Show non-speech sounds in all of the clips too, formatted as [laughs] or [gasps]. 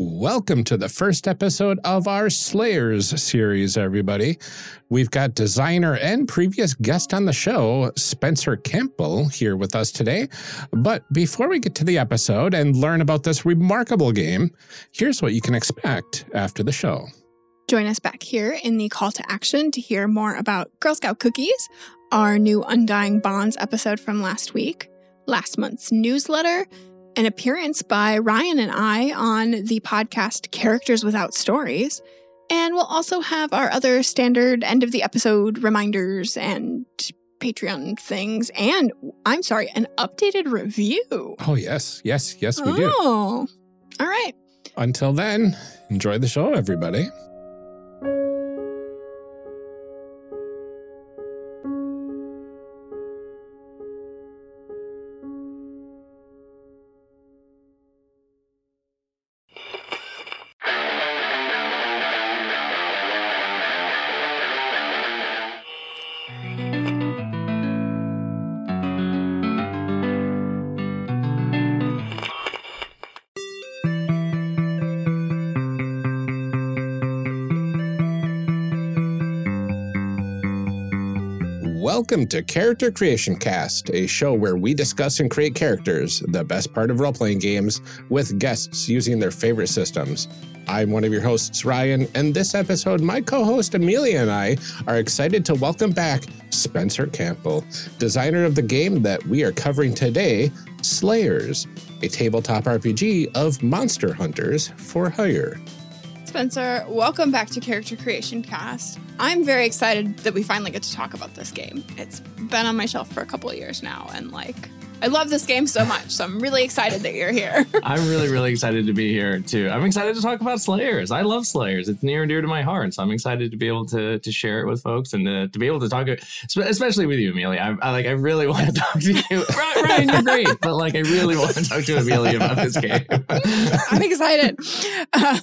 Welcome to the first episode of our Slayers series, everybody. We've got designer and previous guest on the show, Spencer Campbell, here with us today. But before we get to the episode and learn about this remarkable game, here's what you can expect after the show. Join us back here in the call to action to hear more about Girl Scout cookies, our new Undying Bonds episode from last week, last month's newsletter, an appearance by Ryan and I on the podcast Characters Without Stories. And we'll also have our other standard end of the episode reminders and Patreon things. And I'm sorry, an updated review. Oh, yes, yes, yes, we oh. do. All right. Until then, enjoy the show, everybody. Welcome to Character Creation Cast, a show where we discuss and create characters, the best part of role playing games, with guests using their favorite systems. I'm one of your hosts, Ryan, and this episode, my co host Amelia and I are excited to welcome back Spencer Campbell, designer of the game that we are covering today, Slayers, a tabletop RPG of monster hunters for hire. Spencer, welcome back to Character Creation Cast. I'm very excited that we finally get to talk about this game. It's been on my shelf for a couple years now, and like, I love this game so much. So I'm really excited that you're here. [laughs] I'm really, really excited to be here too. I'm excited to talk about Slayers. I love Slayers. It's near and dear to my heart. So I'm excited to be able to to share it with folks and to, to be able to talk, especially with you, Amelia. I, I like. I really [laughs] want to talk to you. [laughs] Ryan, you're great, but like, I really want to talk to Amelia about this game. I'm excited. Uh,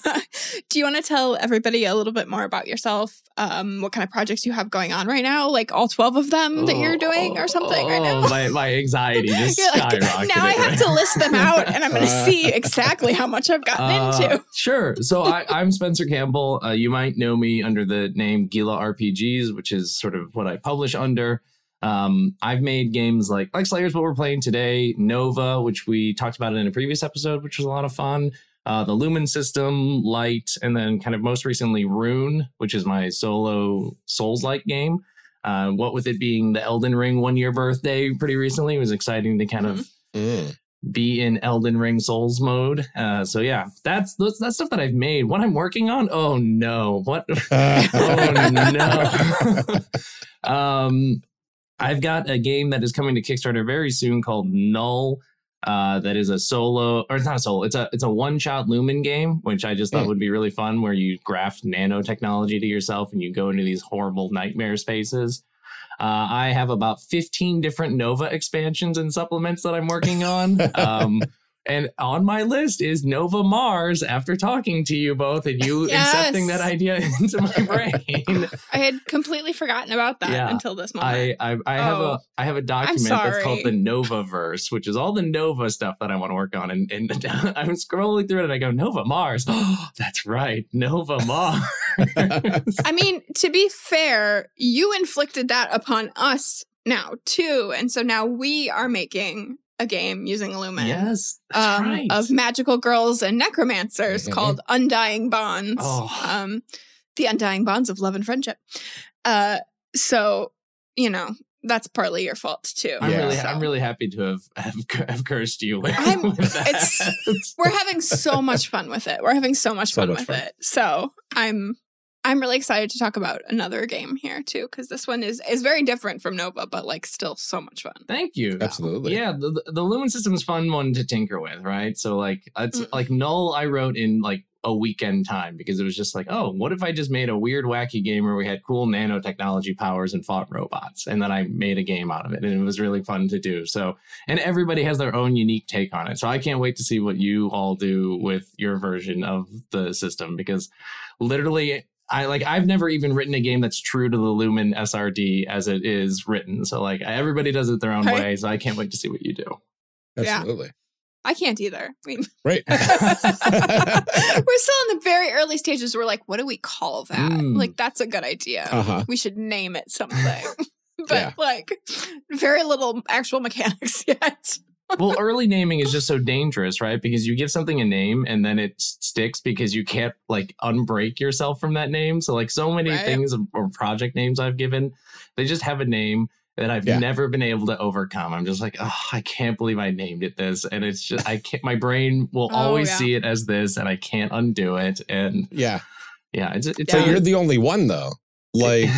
do you want to tell everybody a little bit more about yourself? Um, what kind of projects you have going on right now? Like all 12 of them that you're doing, or something oh, right now? My my anxiety like, skyrocketed. now I have to list them out, and I'm going [laughs] to see exactly how much I've gotten Uh, into. Sure. So I, [laughs] I'm Spencer Campbell. Uh, you might know me under the name Gila RPGs, which is sort of what I publish under. Um, I've made games like like Slayers, what we're playing today, Nova, which we talked about in a previous episode, which was a lot of fun. Uh, the Lumen system, Light, and then kind of most recently Rune, which is my solo Souls-like game. Uh, what with it being the Elden Ring one year birthday pretty recently, it was exciting to kind of Mm. be in Elden Ring Souls mode. Uh, so yeah, that's that's that's stuff that I've made. What I'm working on? Oh no! What? [laughs] oh no! [laughs] um, I've got a game that is coming to Kickstarter very soon called Null. Uh, that is a solo, or it's not a solo. It's a it's a one shot Lumen game, which I just thought Mm. would be really fun, where you graft nanotechnology to yourself and you go into these horrible nightmare spaces. Uh, I have about 15 different Nova expansions and supplements that I'm working on. [laughs] Um, and on my list is Nova Mars after talking to you both and you Yes. [laughs] incepting that idea [laughs] into my [laughs] brain. I had completely forgotten about that Yeah. until this moment. I, I I have Oh. a I have a document that's called the Nova Verse, which is all the Nova stuff that I want to work on. And, and I'm scrolling through it and I go, Nova Mars. Oh, [gasps] that's right. Nova Mars. I mean, to be fair, you inflicted that upon us now too, and so now we are making a game using Lumen. yes. Um, right. of magical girls and necromancers Mhm. called Undying Bonds. Oh. Um, the Undying Bonds of Love and Friendship. Uh, so, you know, that's partly your fault too. I'm Yeah. really So- I'm really happy to have have, have cursed you with, I'm- [laughs] with it's- We're having so much fun with it. We're having so much So fun much with fun. it. So I'm I'm really excited to talk about another game here too, because this one is is very different from Nova, but like still so much fun. Thank you. Absolutely. Yeah, the, the- the Lumen system's fun one to tinker with, right? So like it's Mm. like Null I wrote in like a weekend time because it was just like, oh, what if I just made a weird wacky game where we had cool nanotechnology powers and fought robots and then I made a game out of it and it was really fun to do. So and everybody has their own unique take on it. So I can't wait to see what you all do with your version of the system because literally I like I've never even written a game that's true to the Lumen SRD as it is written. So like everybody does it their own Right. way. So I can't wait to see what you do. Yeah. Absolutely. I can't either. I mean, [laughs] Right. [laughs] we're still in the very early stages. We're like, what do we call that? Mm. Like, that's a good idea. uh huh. We should name it something. [laughs] but Yeah. like, very little actual mechanics yet. Well, early naming is just so dangerous, right? Because you give something a name and then it sticks because you can't like unbreak yourself from that name. So, like, so many Right. things or project names I've given, they just have a name that I've Yeah. never been able to overcome. I'm just like, oh, I can't believe I named it this, and it's just I can't. My brain will [laughs] Oh, always yeah. see it as this, and I can't undo it. And Yeah. yeah, it's it's So Yeah. you're the only one though. Like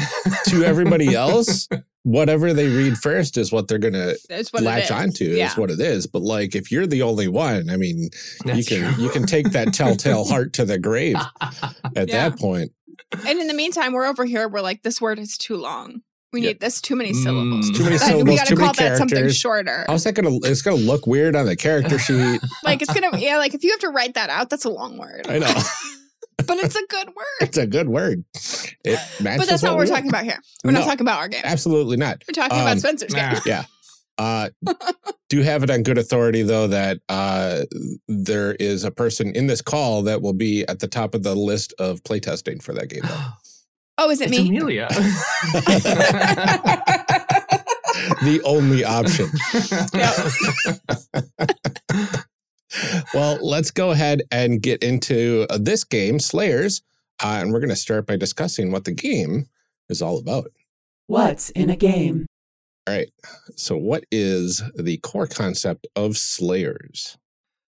to everybody [laughs] else, whatever they read first is what they're gonna what latch is. onto. Yeah. Is what it is. But like if you're the only one, I mean, you can true. you can take that telltale [laughs] heart to the grave [laughs] at Yeah. that point. And in the meantime, we're over here. We're like, this word is too long. We Yeah. need this too many syllables. Mm. Too many syllables, we got to too many call that something shorter. How's that gonna? It's gonna look weird on the character sheet. Like it's gonna, yeah. Like if you have to write that out, that's a long word. I know but it's a good word. it's a good word. It matches. But that's not what we we're want. talking about here. We're No. not talking about our game. Absolutely not. We're talking Um, about Spencer's game. Yeah. Uh, [laughs] do have it on good authority though that uh, there is a person in this call that will be at the top of the list of playtesting for that game. Though. [gasps] Oh, is it It's me? Amelia. [laughs] [laughs] the only option. Well, let's go ahead and get into uh, this game, Slayers, uh, and we're going to start by discussing what the game is all about. What's in a game? All right. So, what is the core concept of Slayers?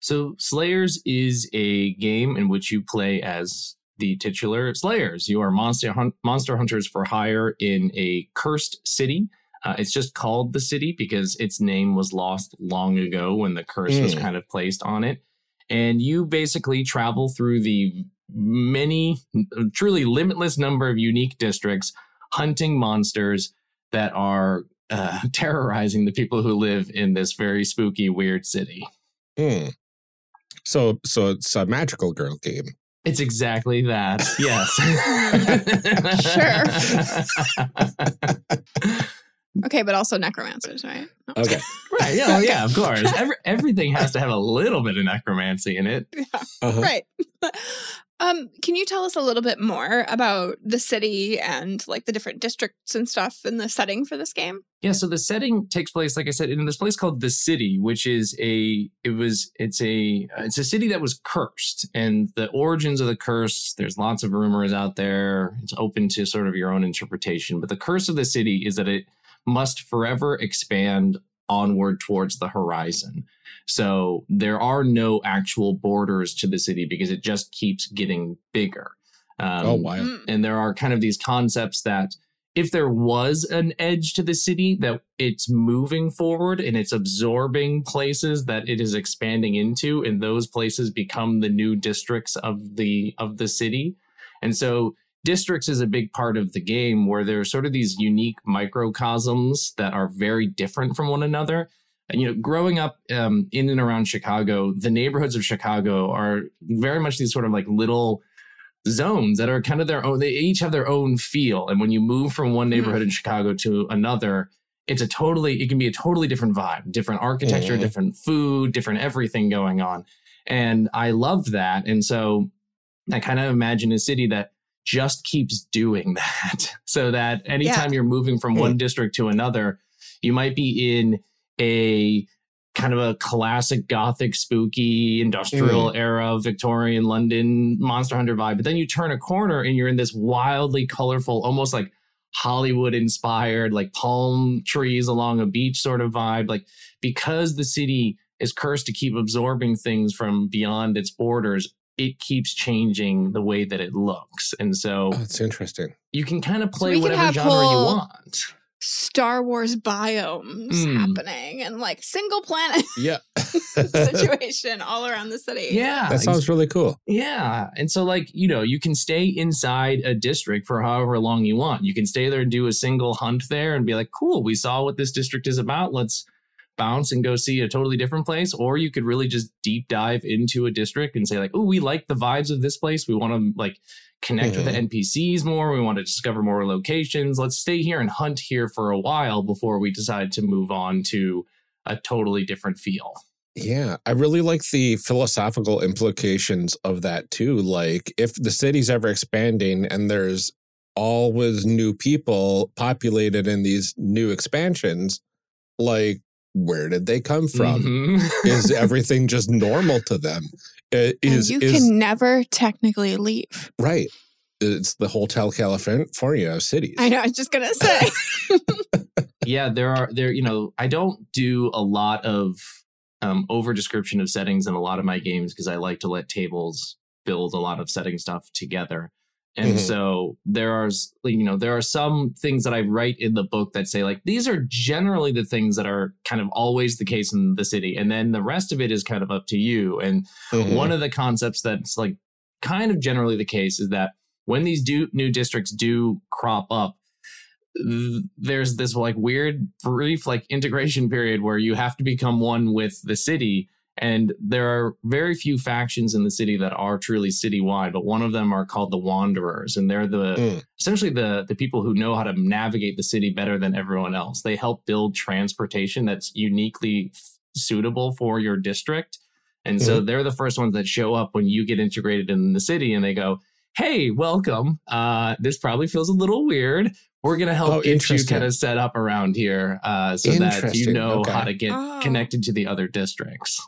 So, Slayers is a game in which you play as the titular Slayers. You are monster hun- monster hunters for hire in a cursed city. Uh, it's just called the city because its name was lost long ago when the curse was Mm. kind of placed on it. And you basically travel through the many, truly limitless number of unique districts, hunting monsters that are uh, [laughs] terrorizing the people who live in this very spooky, weird city. Hmm. So, so it's a magical girl game. It's exactly that. Yes. [laughs] [laughs] Okay, but also necromancers, right? No. Okay. [laughs] right. Yeah. well, yeah. Of course. Every, everything has to have a little bit of necromancy in it. [laughs] Uh-huh. Right. um, can you tell us a little bit more about the city and like the different districts and stuff in the setting for this game? Yeah. So the setting takes place, like I said, in this place called the city, which is a. It was. It's a. It's a city that was cursed, and the origins of the curse. There's lots of rumors out there. It's open to sort of your own interpretation. But the curse of the city is that it must forever expand onward towards the horizon. So there are no actual borders to the city because it just keeps getting bigger. Um, oh, wow. Mm. and there are kind of these concepts that if there was an edge to the city that it's moving forward and it's absorbing places that it is expanding into and those places become the new districts of the of the city and so districts is a big part of the game where there are sort of these unique microcosms that are very different from one another. And you know growing up um, in and around chicago the neighborhoods of chicago are very much these sort of like little zones that are kind of their own they each have their own feel. And when you move from one neighborhood in chicago to another it's a totally it can be a totally different vibe different architecture Mhm. different food different everything going on. And i love that. And so i kind of imagine a city that just keeps doing [laughs] that. So that anytime you're moving from one district to another you might be in a kind of a classic gothic spooky industrial mm. era victorian london monster hunter vibe but then you turn a corner and you're in this wildly colorful almost like hollywood inspired like palm trees along a beach sort of vibe. Like because the city is cursed to keep absorbing things from beyond its borders it keeps changing the way that it looks and so Oh, it's interesting. you can kind of play we can whatever have genre you want Star Wars biomes Mm. happening and like single planet [laughs] Yeah. situation all around the city. yeah that sounds really cool. Yeah. And so, like, you know, you can stay inside a district for however long you want. You can stay there and do a single hunt there and be like, cool, we saw what this district is about. Let's bounce and go see a totally different place. Or you could really just deep dive into a district and say, like, oh, we like the vibes of this place. We want to, like, connect with the mm-hmm. NPCs more. We want to discover more locations. Let's stay here and hunt here for a while before we decide to move on to a totally different feel. Yeah, I really like the philosophical implications of that too. Like, if the city's ever expanding and there's always new people populated in these new expansions, like, where did they come from? Mhm. [laughs] is everything just normal to them? Is and you is can never technically leave. right? It's the Hotel California of cities. I know. I was just gonna say. [laughs] [laughs] yeah there are there you know i don't do a lot of um over description of settings in a lot of my games because i like to let tables build a lot of setting stuff together and Mhm. so there are you know there are some things that i write in the book that say like these are generally the things that are kind of always the case in the city and then the rest of it is kind of up to you and Mhm. one of the concepts that's like kind of generally the case is that when these do, new districts do crop up th- there's this like weird brief like integration period where you have to become one with the city and there are very few factions in the city that are truly citywide but one of them are called the wanderers and they're the Mm. essentially the the people who know how to navigate the city better than everyone else. They help build transportation that's uniquely f- suitable for your district. And so they're the first ones that show up when you get integrated in the city and they go hey welcome. Uh this probably feels a little weird. We're going to help Oh, get you kind of set up around here uh so that you know okay. how to get Oh. connected to the other districts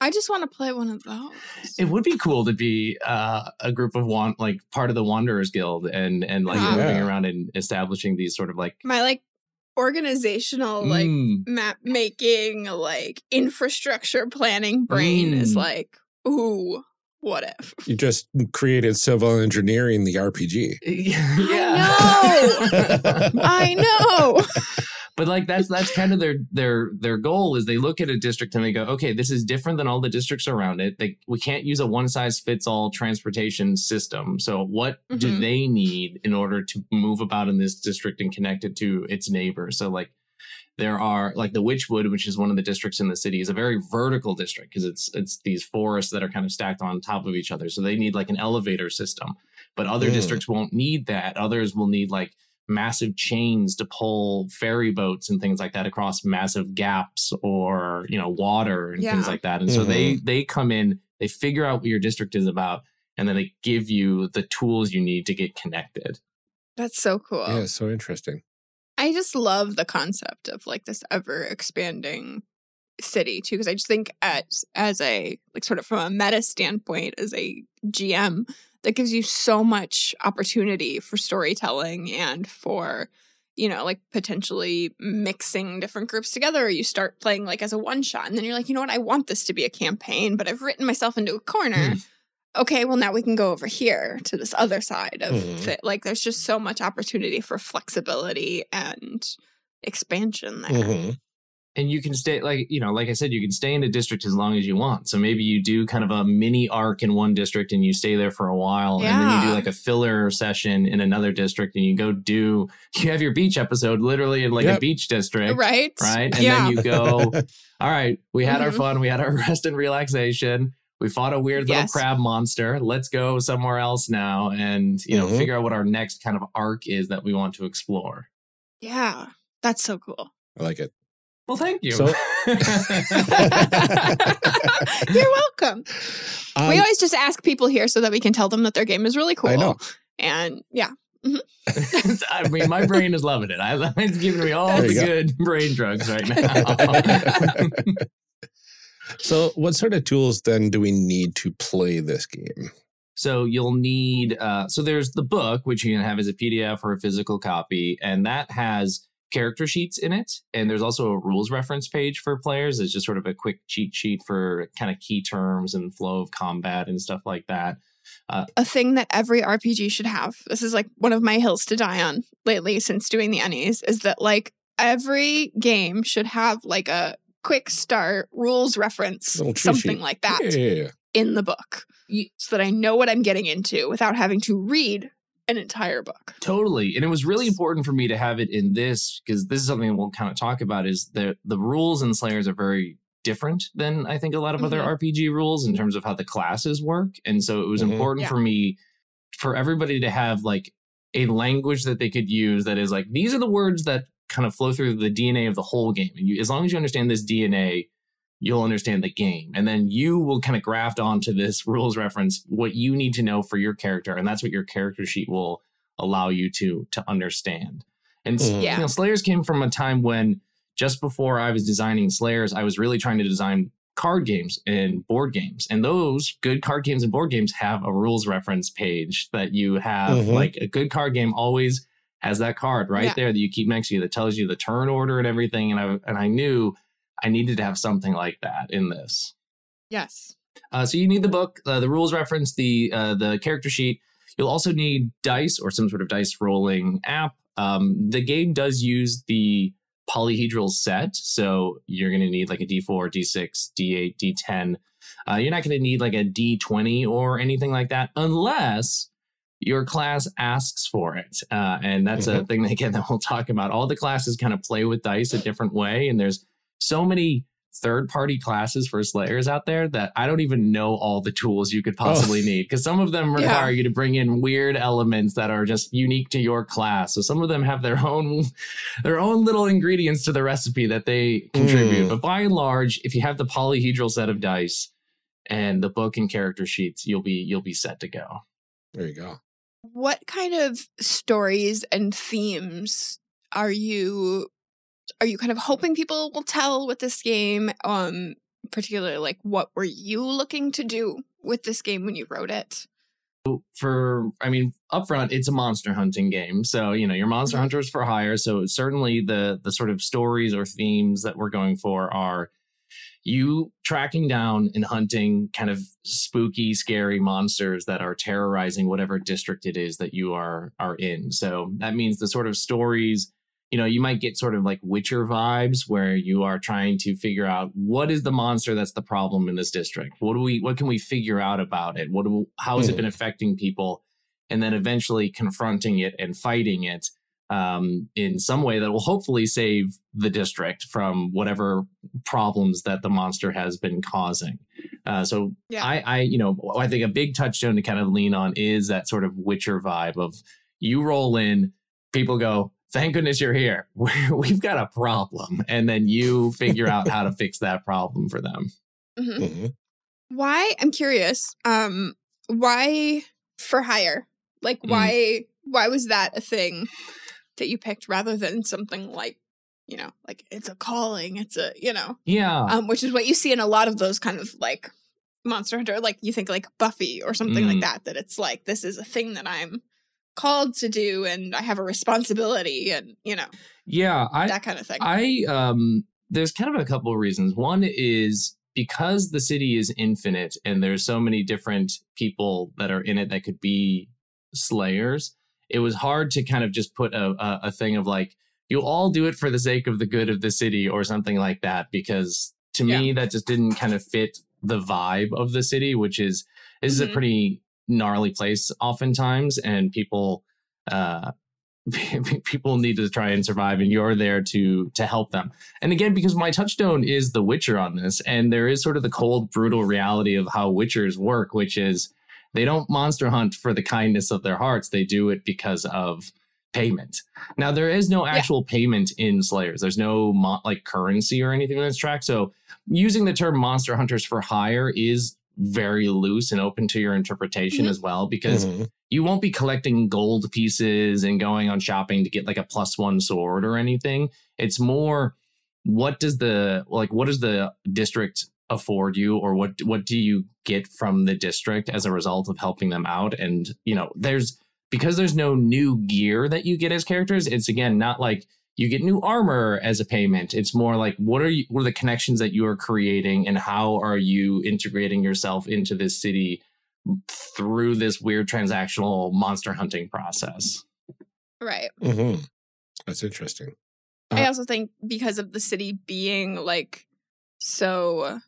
I just want to play one of those. it would be cool to be uh, a group of one like part of the wanderers guild and and like Yeah. moving around and establishing these sort of like My like organizational like mm, map making, like infrastructure planning brain is Mm. like, ooh, what if? You just created civil engineering the RPG. [laughs] yeah I know. [laughs] [laughs] but like that's [laughs] that's kind of their their their goal is they look at a district and they go okay this is different than all the districts around it they we can't use a one size fits all transportation system so what do Mhm. they need in order to move about in this district and connect it to its neighbors so like there are like the Witchwood, which is one of the districts in the city, is a very vertical district because it's it's these forests that are kind of stacked on top of each other. So they need like an elevator system. But other Mm. districts won't need that. Others will need like massive chains to pull ferry boats and things like that across massive gaps or you know water and things like that. And so they mm-hmm. they come in, they figure out what your district is about, and then they give you the tools you need to get connected. That's so cool. Yeah, so interesting. I just love the concept of like this ever expanding city too because I just think as as a like sort of from a meta standpoint as a GM that gives you so much opportunity for storytelling and for you know like potentially mixing different groups together. You start playing like as a one shot and then you're like you know what? I want this to be a campaign but I've written myself into a corner. Okay well now we can go over here to this other side of Mhm. it like there's just so much opportunity for flexibility and expansion there. Mhm. And you can stay like you know like i said you can stay in a district as long as you want. So maybe you do kind of a mini arc in one district and you stay there for a while and then you do like a filler session in another district and you go do you have your beach episode literally in like a beach district right? right? And yeah. then you go [laughs] all right we had our Mhm. fun we had our [laughs] rest and relaxation. We fought a weird little Yes. crab monster. Let's go somewhere else now and you know Mhm. figure out what our next kind of arc is that we want to explore. Yeah. That's so cool. I like it. Well thank you So- [laughs] you're welcome Um, we always just ask people here so that we can tell them that their game is really cool I know. and yeah I mean, my brain is loving it. I, [laughs] it's giving me all the go. good brain drugs right [laughs] now. so, what sort of tools then do we need to play this game? so you'll need. Uh, so there's the book, which you can have as a PDF or a physical copy, and that has character sheets in it. And there's also a rules reference page for players. It's just sort of a quick cheat sheet for kind of key terms and flow of combat and stuff like that. Uh, a thing that every RPG should have. This is like one of my hills to die on lately since doing the Ennies is that like every game should have like a quick start rules reference, something sheet. like that Yeah. in the book so that I know what I'm getting into without having to read an entire book. Totally. And it was really important for me to have it in this because this is something we'll kind of talk about is the the rules in Slayers are very different than I think a lot of other Mhm. RPG rules in terms of how the classes work. And so it was Mhm. important Yeah. for me for everybody to have like a language that they could use that is like these are the words that kind of flow through the DNA of the whole game. And you, as long as you understand this DNA, you'll understand the game. And then you will kind of graft onto this rules reference what you need to know for your character. And that's what your character sheet will allow you to to understand. And Mm. Yeah. you know, Slayers came from a time when just before I was designing Slayers, I was really trying to design card games and board games. And those good card games and board games have a rules reference page that you have Mhm. like a good card game always has that card right Yeah. there that you keep next to you that tells you the turn order and everything. And I and I knew I needed to have something like that in this. Yes. Uh, so you need the book, uh, the rules reference, the uh, the character sheet. You'll also need dice or some sort of dice rolling app. Um, the game does use the polyhedral set, so you're going to need like a D4, D6, D8, D10. Uh, you're not going to need like a D20 or anything like that, unless your class asks for it. Uh, and that's a thing that, again that we'll talk about. All the classes kind of play with dice a different way, and there's so many third party classes for slayers out there that I don't even know all the tools you could possibly need because some of them Yeah. require you to bring in weird elements that are just unique to your class. So some of them have their own their own little ingredients to the recipe that they contribute. Mm. But by and large, if you have the polyhedral set of dice and the book and character sheets, you'll be you'll be set to go. There you go. What kind of stories and themes are you are you kind of hoping people will tell with this game? Um particularly like what were you looking to do with this game when you wrote it? for I mean, upfront, it's a monster hunting game. So, you know, your monster Mhm. hunters for hire. So certainly the the sort of stories or themes that we're going for are you tracking down and hunting kind of spooky, scary monsters that are terrorizing whatever district it is that you are are in. So that means the sort of stories you know, you might get sort of like Witcher vibes where you are trying to figure out what is the monster that's the problem in this district. What do we, what can we figure out about it? What do, how has it Mhm. been affecting people? And then eventually confronting it and fighting it um, in some way that will hopefully save the district from whatever problems that the monster has been causing. Uh, so Yeah. I, I, you know, I think a big touchstone to kind of lean on is that sort of Witcher vibe of you roll in, people go, thank goodness you're here. [laughs] We've got a problem. And then you figure out how to fix that problem for them. hmm Mhm. Why I'm curious. Um why for hire? Like Mm. why why was that a thing that you picked rather than something like, you know, like it's a calling, it's a, you know, Yeah. um which is what you see in a lot of those kind of like monster hunter like you think like Buffy or something Mm. like that that it's like this is a thing that I'm called to do and I have a responsibility and, you know, yeah. I, that kind of thing. I um there's kind of a couple of reasons. One is because the city is infinite and there's so many different people that are in it that could be slayers, it was hard to kind of just put a, a, a thing of like, you'll all do it for the sake of the good of the city or something like that, because to me that just didn't kind of fit the vibe of the city, which is this is a Mhm. pretty gnarly place oftentimes, and people uh [laughs] people need to try and survive and you're there to to help them. And again because my touchstone is the witcher on this and there is sort of the cold brutal reality of how witchers work which is they don't monster hunt for the kindness of their hearts they do it because of payment. Now there is no Yeah. actual payment in slayers. There's no mo- like currency or anything that's tracked so using the term monster hunters for hire is very loose and open to your interpretation Mhm. as well because Mhm. you won't be collecting gold pieces and going on shopping to get like a plus one sword or anything. It's more what does the like what does the district afford you or what what do you get from the district as a result of helping them out and you know there's because there's no new gear that you get as characters it's again not like you get new armor as a payment it's more like what are you what are the connections that you are creating and how are you integrating yourself into this city through this weird transactional monster hunting process. right. Mhm. That's interesting. I Uh, also think because of the city being like so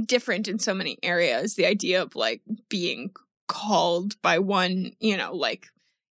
different in so many areas, the idea of like being called by one, you know, like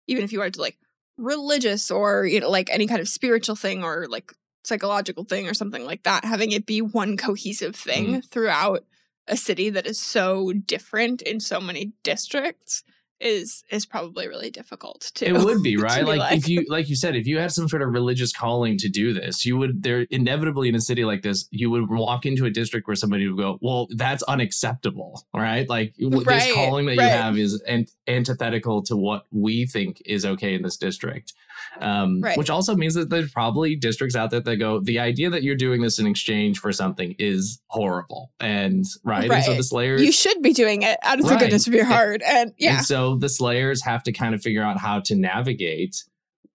even if you are to like religious or you know like any kind of spiritual thing or like psychological thing or something like that, having it be one cohesive thing mm-hmm. throughout a city that is so different in so many districts is is probably really difficult too. It would be [laughs] right. like, like- if you, like you said, if you had some sort of religious calling to do this, you would. There inevitably in a city like this, you would walk into a district where somebody would go, "Well, that's unacceptable," right? Like Right, this calling that right. you have is an- antithetical to what we think is okay in this district. Um, Right. Which also means that there's probably districts out there that go, the idea that you're doing this in exchange for something is horrible, and right. And so the Slayers you should be doing it out of the goodness of your heart. And yeah. and so the Slayers have to kind of figure out how to navigate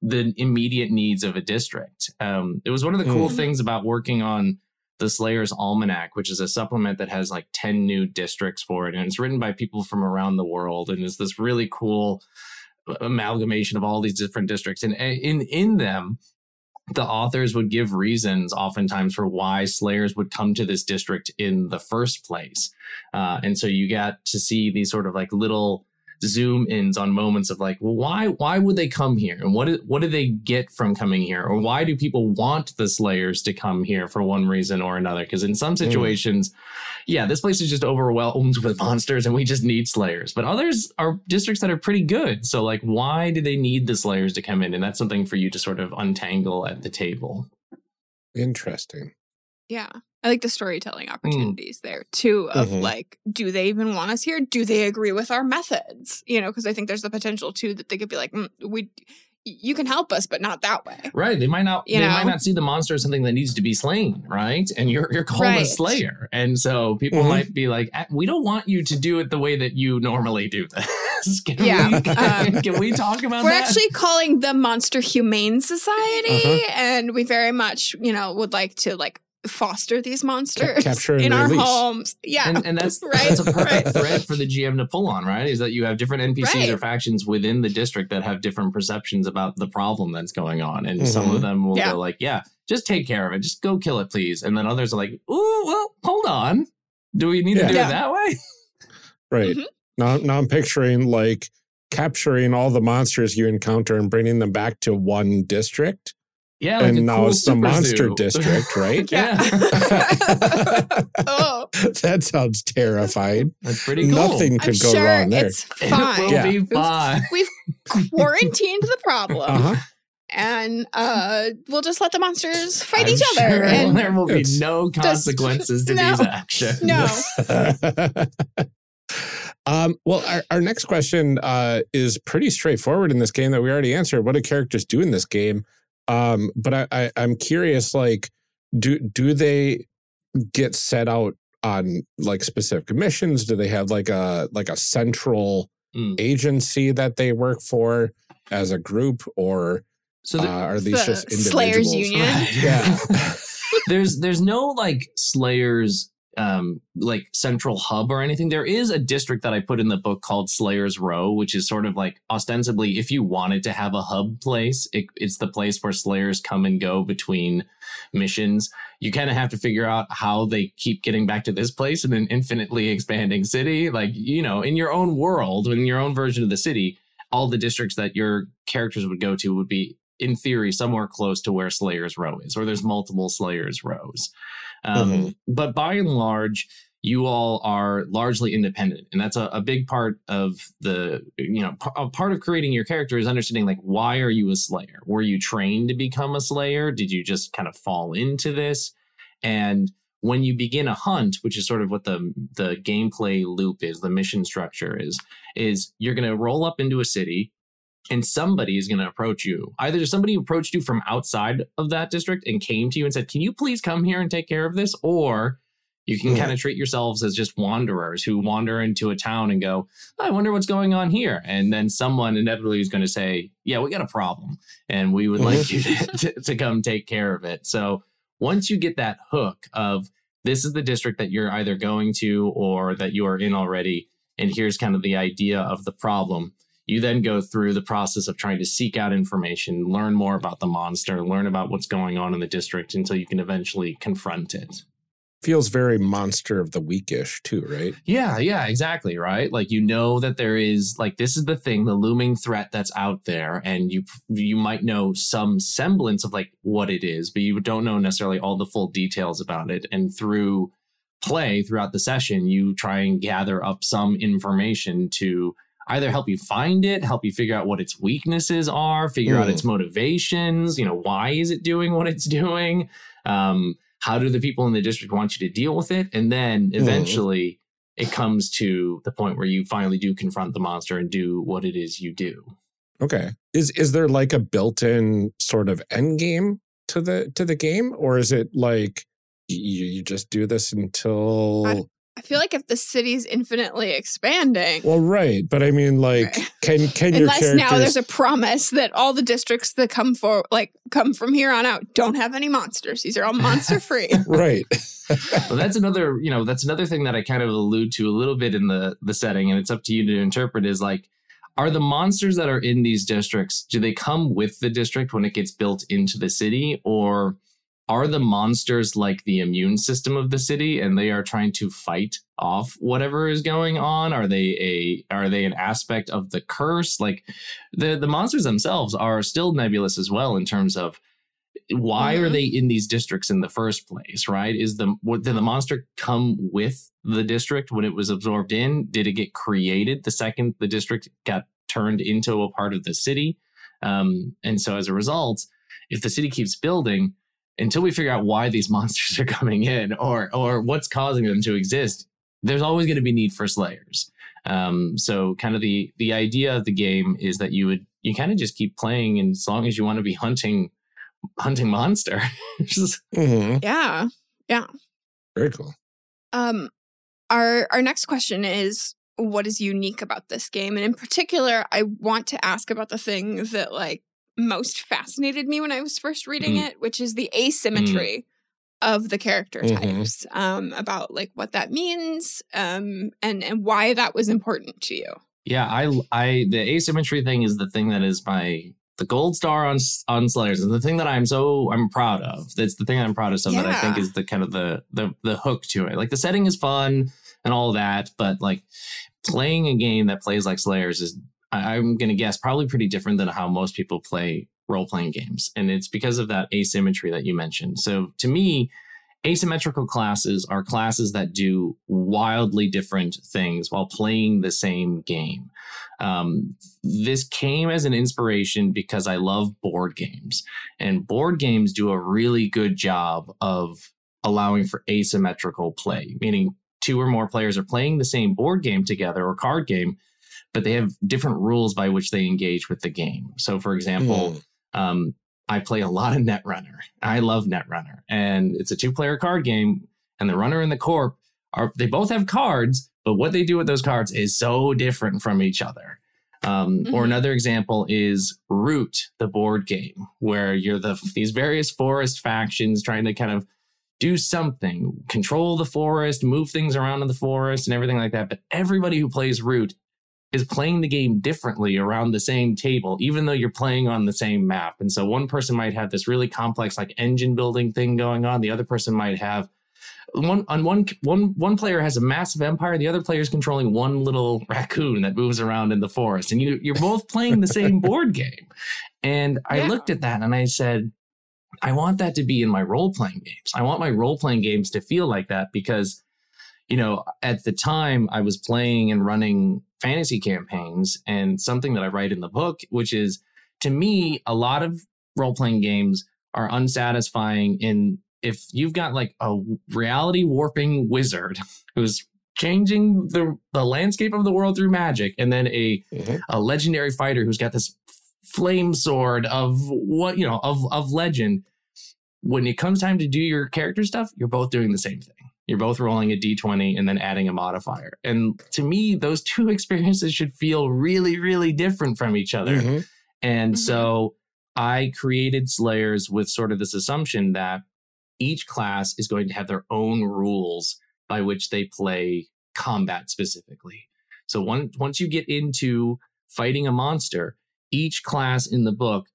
the immediate needs of a district. Um, it was one of the cool Mm. things about working on the Slayers Almanac, which is a supplement that has like 10 new districts for it. And it's written by people from around the world. And it's this really cool amalgamation of all these different districts. And in, in them, the authors would give reasons oftentimes for why slayers would come to this district in the first place uh, and so you got to see these sort of like little zoom ins on moments of like well why why would they come here? And what do- what do they get from coming here? Or why do people want the slayers to come here for one reason or another? Because in some mm. situations yeah this place is just overwhelmed with monsters and we just need slayers. But others are districts that are pretty good. So like why do they need the slayers to come in? And that's something for you to sort of untangle at the table. Interesting. Yeah. I like the storytelling opportunities there too of Mhm. like, do they even want us here? Do they agree with our methods? You know, because I think there's the potential too that they could be like, mm, we, you can help us, but not that way. Right. They might not You they might not see the monster as something that needs to be slain, right? And you're you're called a slayer. And so people Mhm. might be like, "Ah, we don't want you to do it the way that you normally do this. [laughs] can Yeah, We, [laughs] um, can we talk about We're that? actually calling the Monster Humane Society, Uh-huh. and we very much, you know, would like to like foster these monsters capture and in our release. homes. Yeah. and, and that's [laughs] Right, that's a perfect right. thread for the GM to pull on, right? Is that you have different NPCs or factions within the district that have different perceptions about the problem that's going on, and some of them will Yeah. go like, "Yeah, just take care of it, just go kill it, please," and then others are like, "Ooh, well, hold on, do we need Yeah. to do Yeah. it that way?" [laughs] Right. Mhm. Now, now I'm picturing like capturing all the monsters you encounter and bringing them back to one district. Yeah, like a and now cool it's the monster zoo. district, right? [laughs] yeah, [laughs] oh, that sounds terrifying. that's pretty cool. Nothing I'm could go sure wrong there. it's It fine. will Yeah. be fine. We've quarantined the problem, Uh-huh. and uh, we'll just let the monsters fight I'm each other. sure And [laughs] there will be no consequences to no. these actions. no, um, well, our, our next question uh, is pretty straightforward in this game that we already answered. What do characters do in this game? Um, but I, I, I'm curious, like, do do they get set out on like specific missions? Do they have like a like a central Mm. agency that they work for as a group, or So uh, are these The just individuals? Slayers Union. [laughs] Yeah. [laughs] there's there's no like Slayers um like central hub or anything. There is a district that I put in the book called Slayers Row, which is sort of like ostensibly if you wanted to have a hub place, it, it's the place where Slayers come and go between missions. You kind of have to figure out how they keep getting back to this place in an infinitely expanding city. Like, you know, in your own world, in your own version of the city, all the districts that your characters would go to would be in theory somewhere close to where Slayers Row is, or there's multiple Slayers Rows. Um, Mhm. But by and large, you all are largely independent, and that's a, a big part of the you know p- a part of creating your character is understanding like why are you a Slayer? Were you trained to become a Slayer? Did you just kind of fall into this? And when you begin a hunt, which is sort of what the the gameplay loop is, the mission structure is, is you're going to roll up into a city and somebody is going to approach you. Either somebody approached you from outside of that district and came to you and said, "Can you please come here and take care of this?" Or you can Yeah. kind of treat yourselves as just wanderers who wander into a town and go, oh, "I wonder what's going on here." And then someone inevitably is going to say, "Yeah, we got a problem, and we would like you to, [laughs] to, to come take care of it." So once you get that hook of this is the district that you're either going to or that you are in already, and here's kind of the idea of the problem. You then go through the process of trying to seek out information, learn more about the monster, learn about what's going on in the district until you can eventually confront it. Feels very monster of the weekish too, right? Yeah, yeah, exactly, right? Like you know that there is like this is the thing, the looming threat that's out there and you you might know some semblance of like what it is, but you don't know necessarily all the full details about it and through play throughout the session you try and gather up some information to either help you find it, help you figure out what its weaknesses are, figure out Mm. its motivations. You know, why is it doing what it's [laughs] doing? Um, how do the people in the district want you to deal with it? And then eventually it comes to the point where you finally do confront the monster and do what it is you do. Okay. Is is there like a built-in sort of end game to the to the game, or is it like you, you just do this until? I- I feel like if the city's infinitely expanding, well, right, but I mean, like, Right. can can your unless characters? now there's a promise that all the districts that come for like come from here on out don't have any monsters. These are all monster free. [laughs] right. [laughs] Well, that's another, you know, that's another thing that I kind of allude to a little bit in the the setting, and it's up to you to interpret. Is like, are the monsters that are in these districts do they come with the district when it gets built into the city, or are the monsters like the immune system of the city, and they are trying to fight off whatever is going on? Are they a are they an aspect of the curse? Like, the the monsters themselves are still nebulous as well in terms of why are Mhm. they in these districts in the first place right is the what, did the monster come with the district when it was absorbed in did it get created the second the district got turned into a part of the city um, and so as a result if the city keeps building until we figure out why these [laughs] monsters are coming in or or what's causing them to exist there's always going to be need for slayers um, so kind of the the idea of the game is that you would you kind of just keep playing and as long as you want to be hunting hunting monster. Just- [laughs] hmm yeah. Very cool. Um, our our next question is what is unique about this game, and in particular, I want to ask about the thing that like most fascinated me when I was first reading Mm. it, which is the asymmetry of the character Mhm. types. Um, about like what that means, um, and and why that was important to you. yeah, I I the asymmetry thing is the thing that is my the gold star on on Slayers and the thing that I'm so I'm proud of. That's the thing I'm proudest of that I think is the kind of the the the hook to it. Like the setting is fun and all that, but like playing a game that plays like Slayers is I, I'm gonna guess probably pretty different than how most people play role playing games, and it's because of that asymmetry that you mentioned. So to me, asymmetrical classes are classes that do wildly different things while playing the same game. Um, this came as an inspiration because I love board games, and board games do a really good job of allowing for asymmetrical play, meaning two or more players are playing the same board game together or card game, but they have different rules by which they engage with the game. So, for example, Mm. um, I play a lot of Netrunner. I love Netrunner, and it's a two-player card game. And the runner and the corp are they both have cards, but what they do with those cards is so different from each other. Um, Or Mhm. another example is Root, the board game, where you're the these various forest factions trying to kind of do something, control the forest, move things around in the forest, and everything like that. But everybody who plays Root is playing the game differently around the same table, even though you're playing on the same map. And so one person might have this really complex like engine building thing going on. The other person might have one on one one one player has a massive empire, the other player is controlling one little [laughs] raccoon that moves around in the forest. And you you're both playing the same [laughs] board game. And I Yeah. looked at that and I said, I want that to be in my role playing games. I want my role playing games to feel like that because, you know, at the time I was playing and running fantasy campaigns and something that I write in the book, which is to me, a lot of role playing games are unsatisfying in if you've got like a reality warping wizard [laughs] who's changing the, the landscape of the world through magic and then a Mhm. a legendary fighter who's got this flame sword of what you know of of legend when it comes time to do your character stuff you're both doing the same thing you're both rolling a d20 and then adding a modifier and to me those two [laughs] experiences should feel really really different from each other Mhm. and Mhm. so I created Slayers with sort of this assumption that each class is going to have their own rules by which they play combat specifically. So one, once you get into fighting a monster, each class in the book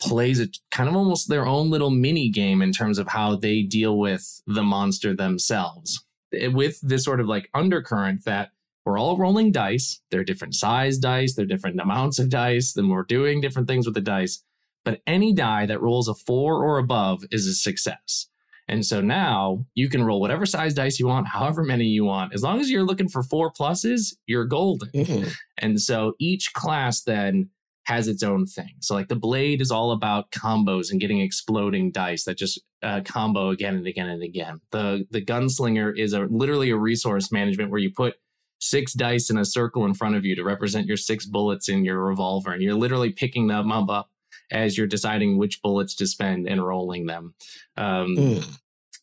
plays a kind of almost their own little mini game in terms of how they deal with the monster themselves. Eh, With this sort of like undercurrent that we're all rolling dice. They're different size dice, they're different amounts of dice, then we're doing different things with the dice. But any die that rolls a four or above is a success. And so now you can roll whatever size dice you want, however many you want. As long as you're looking for four pluses, you're golden. Mhm. And so each class then has its own thing. So like the blade is all about combos and getting exploding dice that just uh, combo again and again and again. The the gunslinger is a literally a resource management where you put six dice in a circle in front of you to represent your six bullets in your revolver, and you're literally picking them up as you're deciding which bullets to spend and rolling them. Um, Mm.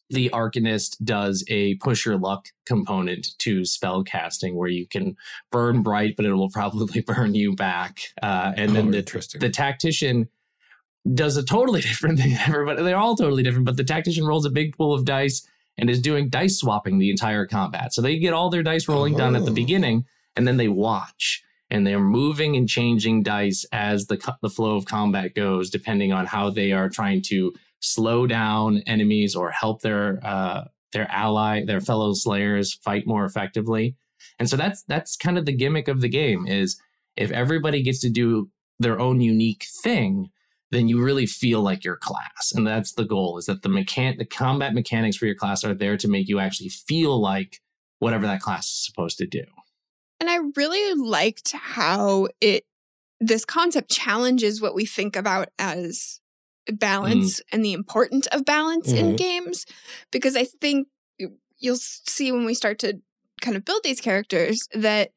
The Arcanist does a push your luck component to spell casting where you can burn bright, but it will probably [laughs] burn you back. Uh, and then Oh, the, interesting. the tactician does a totally [laughs] different thing everybody. They're all totally different, but the tactician rolls a big pool of dice and is doing dice swapping the entire combat. So they get all their dice rolling done at the Oh. beginning and then they watch and they're moving and changing dice as the, the flow of combat goes, depending on how they are trying to slow down enemies or help their uh, their ally, their fellow slayers fight more effectively. And so that's that's kind of the gimmick of the game is if everybody gets to do their own unique thing, then you really feel like your class. And that's the goal is that the mechan- the combat mechanics for your class are there to make you actually feel like whatever that class is supposed to do. And I really liked how it this concept challenges what we think about as balance and the importance of balance in Mhm. games because I think you- you'll see when we start to kind of build these characters that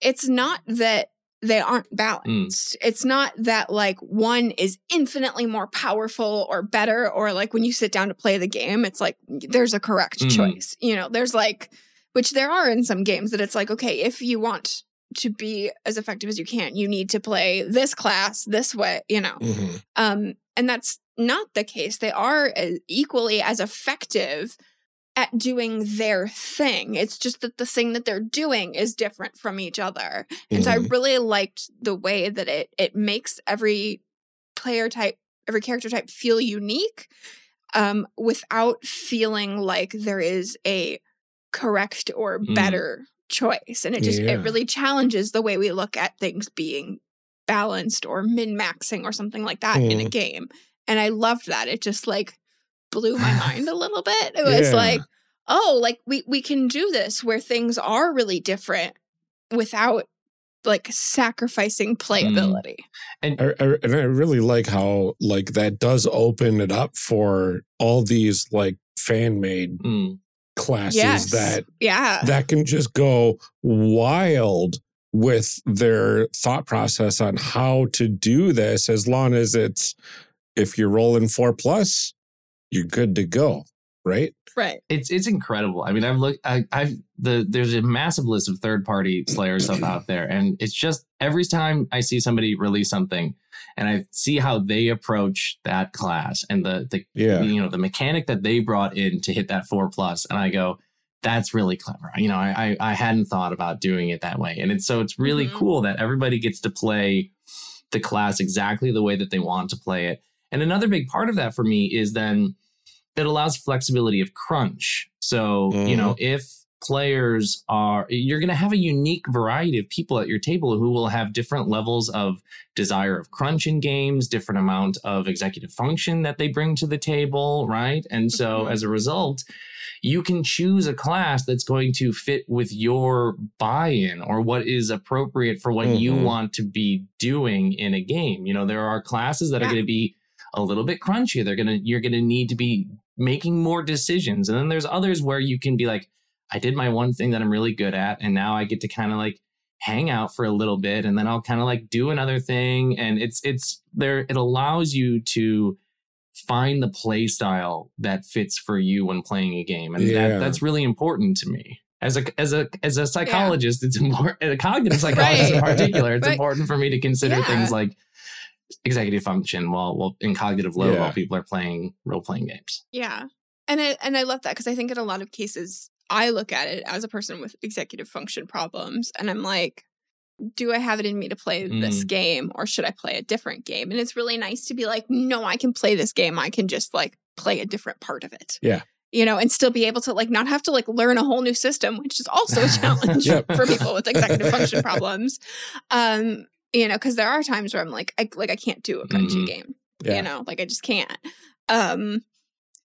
it's not that they aren't balanced. It's not that like one is infinitely more powerful or better or like when you sit down to play the game it's like there's a correct Mhm. choice. You know, there's like which there are in some games that it's like okay, if you want to be as effective as you can, you need to play this class this way, you know. Mhm. Um, and that's not the case. They are as- equally as effective at doing their thing. It's just that the thing that they're doing is different from each other. And so I Mhm. really liked the way that it it makes every player type, every character type feel unique, um, without feeling like there is a correct or Mm. better choice. And it just Yeah. it really challenges the way we look at things being balanced or min-maxing or something like that in a Mhm. game. And I loved that. It just like blew my mind a [laughs] little bit. It was Yeah. like, oh, like we we can do this where things are really different without like sacrificing playability. I, I, and I really like how like that does open it up for all these like fan made Mm. Classes Yes. that Yeah. that can just go wild with their thought process on how to do this as long as it's if you're rolling four plus you're good to go right right. It's it's incredible. I mean, I've looked. I, I've the there's a massive list of third party Slayer stuff out there, and it's just every time I see somebody release something, and I see how they approach that class and the the yeah you know the mechanic that they brought in to hit that four plus, and I go, that's really clever. You know, I I, I hadn't thought about doing it that way, and it's so it's really Mhm. cool that everybody gets to play the class exactly the way that they want to play it. And another big part of that for me is then it allows flexibility of crunch. So, you know, if players are, you're going to have a unique variety of people at your table who will have different levels of desire of crunch in games, different amount of executive function that they bring to the table, right? And so Mhm. as a result, you can choose a class that's going to fit with your buy-in or what is appropriate for what you Mhm. want to be doing in a game. You know, there are classes that are going to be a little bit crunchy. They're gonna you're gonna need to be making more decisions. And then there's others where you can be like, I did my one thing that I'm really good at, and now I get to kind of like hang out for a little bit, and then I'll kind of like do another thing. And it's it's there. It allows you to find the play style that fits for you when playing a game, and Yeah. that, that's really important to me. As a as a as a psychologist, it's [laughs] important. A cognitive [laughs] psychologist in particular, it's Right. important for me to consider Yeah. things like executive function while while in cognitive load Yeah. while people are playing role playing games. Yeah. And I and I love that because I think in a lot of cases I look at it as a person with executive function problems and I'm like do I have it in me to play this game or should I play a different game? And it's really nice to be like no, I can play this game. I can just like play a different part of it. Yeah. You know, and still be able to like not have to like learn a whole new system, which is also a [laughs] challenge Yep. for people with executive function [laughs] problems. Um, you know, because there are times where I'm like, I like I can't do a crunchy Mhm. game Yeah. you know like i just can't um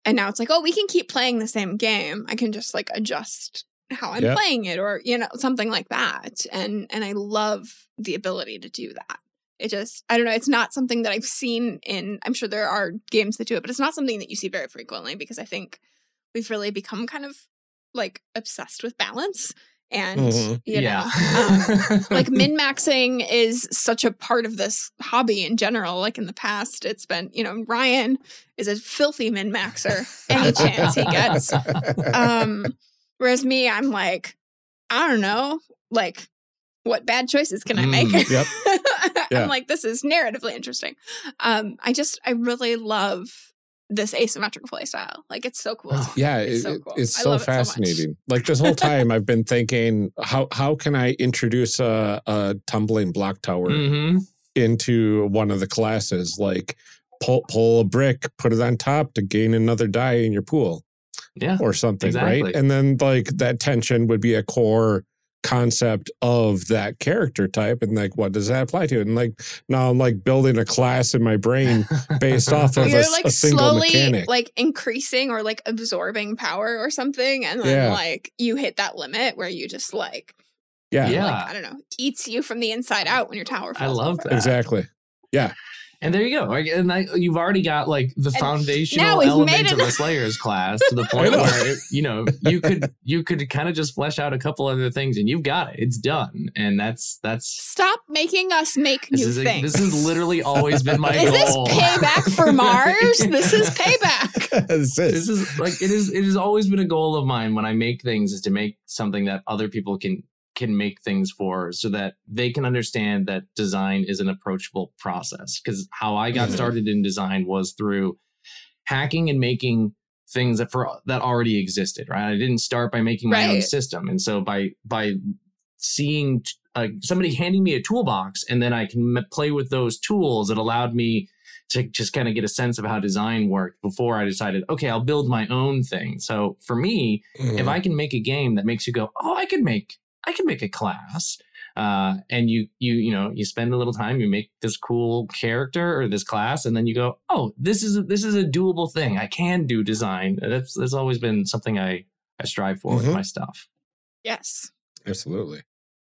and now it's like, oh, we can keep playing the same game. I can just like adjust how I'm Yep. playing it or you know something like that. And and I love the ability to do that. It just I don't know, it's not something that I've seen in I'm sure there are games that do it, but it's not something that you see very frequently because I think we've really become kind of like obsessed with balance and Mhm. you yeah. know um, [laughs] like min maxing is such a part of this hobby in general. Like in the past, it's been, you know, Ryan is a filthy min maxer any chance he gets. Um, whereas me, I'm like, I don't know, like, what bad choices can I make? Mm, yep. [laughs] Yeah. I'm like, this is narratively interesting. Um, I just, I really love this asymmetric play style. Like, it's so cool. yeah, It's it- so cool. it's so love it so fascinating. like this whole time, I've been thinking, how how can I introduce a, a tumbling block tower Mhm. into one of the classes? Like pull pull a brick, put it on top to gain another die in your pool. Yeah. or something, Exactly. right? And then like that tension would be a core concept of that character type and like what does that apply to and like now i'm like building a class in my brain based [laughs] off of a, You're s- like a single slowly mechanic like increasing or like absorbing power or something, and then Yeah. like you hit that limit where you just like yeah, Yeah. like I don't know eats you from the inside out when your tower. falls I love over. that. exactly And there you go. Like, And I, you've already got like the now foundational element of it- the Slayers class to the [laughs] point where it, you know you could you could kind of just flesh out a couple other things and you've got it. It's done. And that's that's Stop making us make this new is things. this has literally always been my [laughs] Is this goal. payback for Mars? [laughs] This is payback. This is- this is like it is it has always been a goal of mine when I make things is to make something that other people can can make things for so that they can understand that design is an approachable process because how I got Mhm. started in design was through hacking and making things that for that already existed right I didn't start by making my own system and so by by seeing uh, somebody handing me a toolbox and then I can m- play with those tools it allowed me to just kind of get a sense of how design worked before I decided, okay, I'll build my own thing. So for me, Mhm. if I can make a game that makes you go, oh, I can make, I can make a class, uh, and you, you, you know, you spend a little time, you make this cool character or this class, and then you go, oh, this is a, this is a doable thing. I can do design. That's that's always been something I I strive for with Mhm. my stuff. Yes. Absolutely.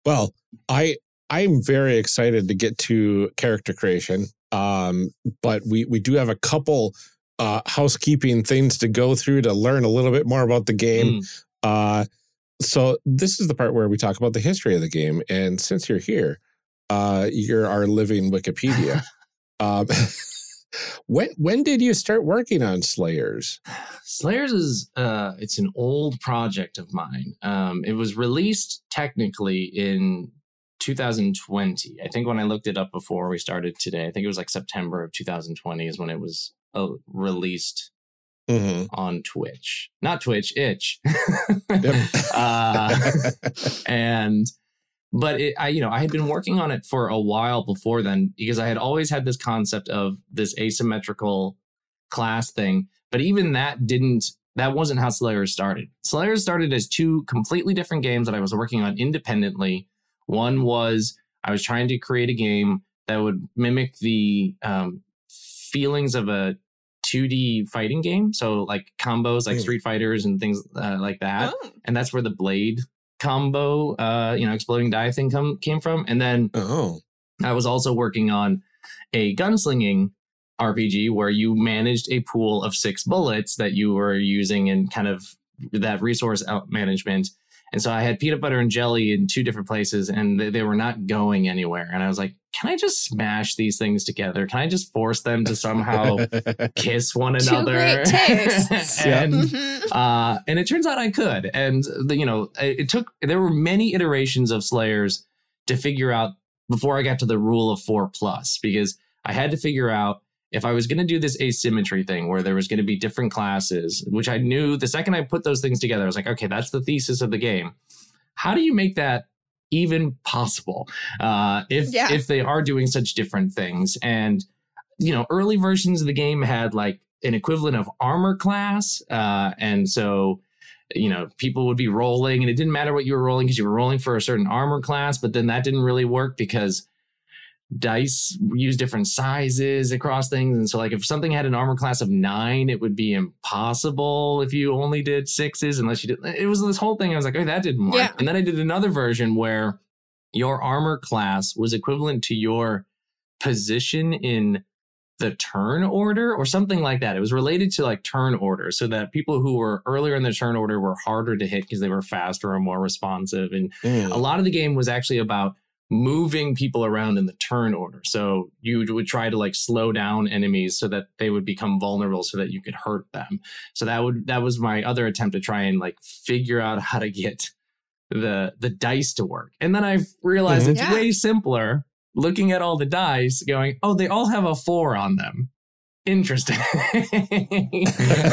Well, I I'm very excited to get to character creation. Um, but we we do have a couple uh housekeeping things to go through to learn a little bit more about the game. Mm. Uh so this is the part where we talk about the history of the game. And since you're here, uh you're our living Wikipedia. [laughs] um [laughs] when when did you start working on Slayers? Slayers is uh it's an old project of mine. Um it was released technically in 2020. I think when I looked it up before we started today, I think it was like September of 2020 is when it was uh, released Mm-hmm. on Twitch. Not Twitch, Itch. Yep. [laughs] uh and but it, I, you know, I had been working on it for a while before then because I had always had this concept of this asymmetrical class thing. But even that didn't, that wasn't how Slayers started. Slayers started as two completely different games that I was working on independently. One was I was trying to create a game that would mimic the um, feelings of a 2D fighting game. So like combos like Mm. Street Fighters and things uh, like that Oh. and that's where the blade combo uh you know exploding die thing come came from and then oh. i was also working on a gunslinging rpg where you managed a pool of six bullets that you were using and kind of that resource out management and so i had peanut butter and jelly in two different places and they, they were not going anywhere and i was like can i just smash these things together can i just force them to somehow [laughs] kiss one Two another great tastes. Yeah. [laughs] and Mhm. uh, and it turns out I could. And the, you know, it, it took there were many iterations of Slayers to figure out before I got to the rule of four plus because I had to figure out if I was going to do this asymmetry thing where there was going to be different classes, which I knew the second I put those things together, I was like, okay, that's the thesis of the game. How do you make that even possible uh, if Yeah. if they are doing such different things? And you know, early versions of the game had like an equivalent of armor class, uh, and so you know people would be rolling, and it didn't matter what you were rolling because you were rolling for a certain armor class. But then that didn't really work because dice use different sizes across things. And so, like, if something had an armor class of nine, it would be impossible if you only did sixes, unless you did. It was this whole thing. I was like, oh, that didn't work. Yeah. And then I did another version where your armor class was equivalent to your position in the turn order or something like that. It was related to like turn order so that people who were earlier in the turn order were harder to hit because they were faster or more responsive. And Mm. a lot of the game was actually about moving people around in the turn order. So you would try to like slow down enemies so that they would become vulnerable so that you could hurt them. So that would that was my other attempt to try and like figure out how to get the the dice to work. And then I realized Mhm. it's Yeah. way simpler looking at all the dice going, "Oh, they all have a 4 on them." Interesting.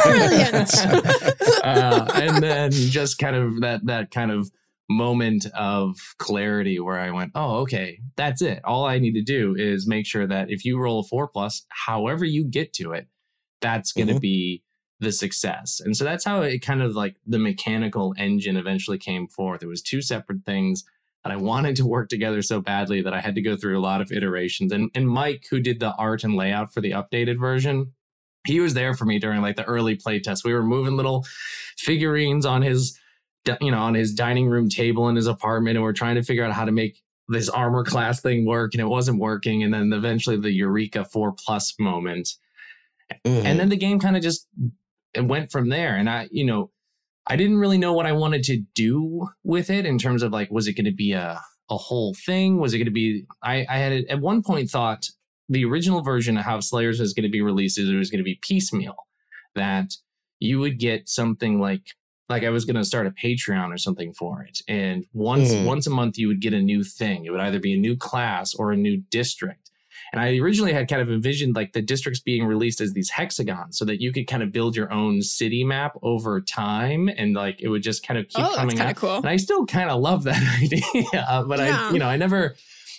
Brilliant. [laughs] uh, and then just kind of that that kind of moment of clarity where I went, oh, okay, that's it. All I need to do is make sure that if you roll a four plus, however you get to it, that's going to Mhm. be the success. And so that's how it kind of like the mechanical engine eventually came forth. It was two separate things that I wanted to work together so badly that I had to go through a lot of iterations. And and Mike, who did the art and layout for the updated version, he was there for me during like the early playtest. We were moving little figurines on his you know on his dining room table in his apartment and we're trying to figure out how to make this armor class thing work and it wasn't working and then eventually the eureka 4 plus moment Mhm. and then the game kind of just it went from there and i you know i didn't really know what i wanted to do with it in terms of like was it going to be a a whole thing was it going to be i i had at one point thought the original version of how slayers was going to be released is it was going to be piecemeal that you would get something like like i was going to start a patreon or something for it and once Mm. once a month you would get a new thing it would either be a new class or a new district and I originally had kind of envisioned like the districts being released as these hexagons so that you could kind of build your own city map over time and like it would just kind of keep oh, that's coming kind out. of cool. And I still kind of love that [laughs] idea, but Yeah. I, you know, I never,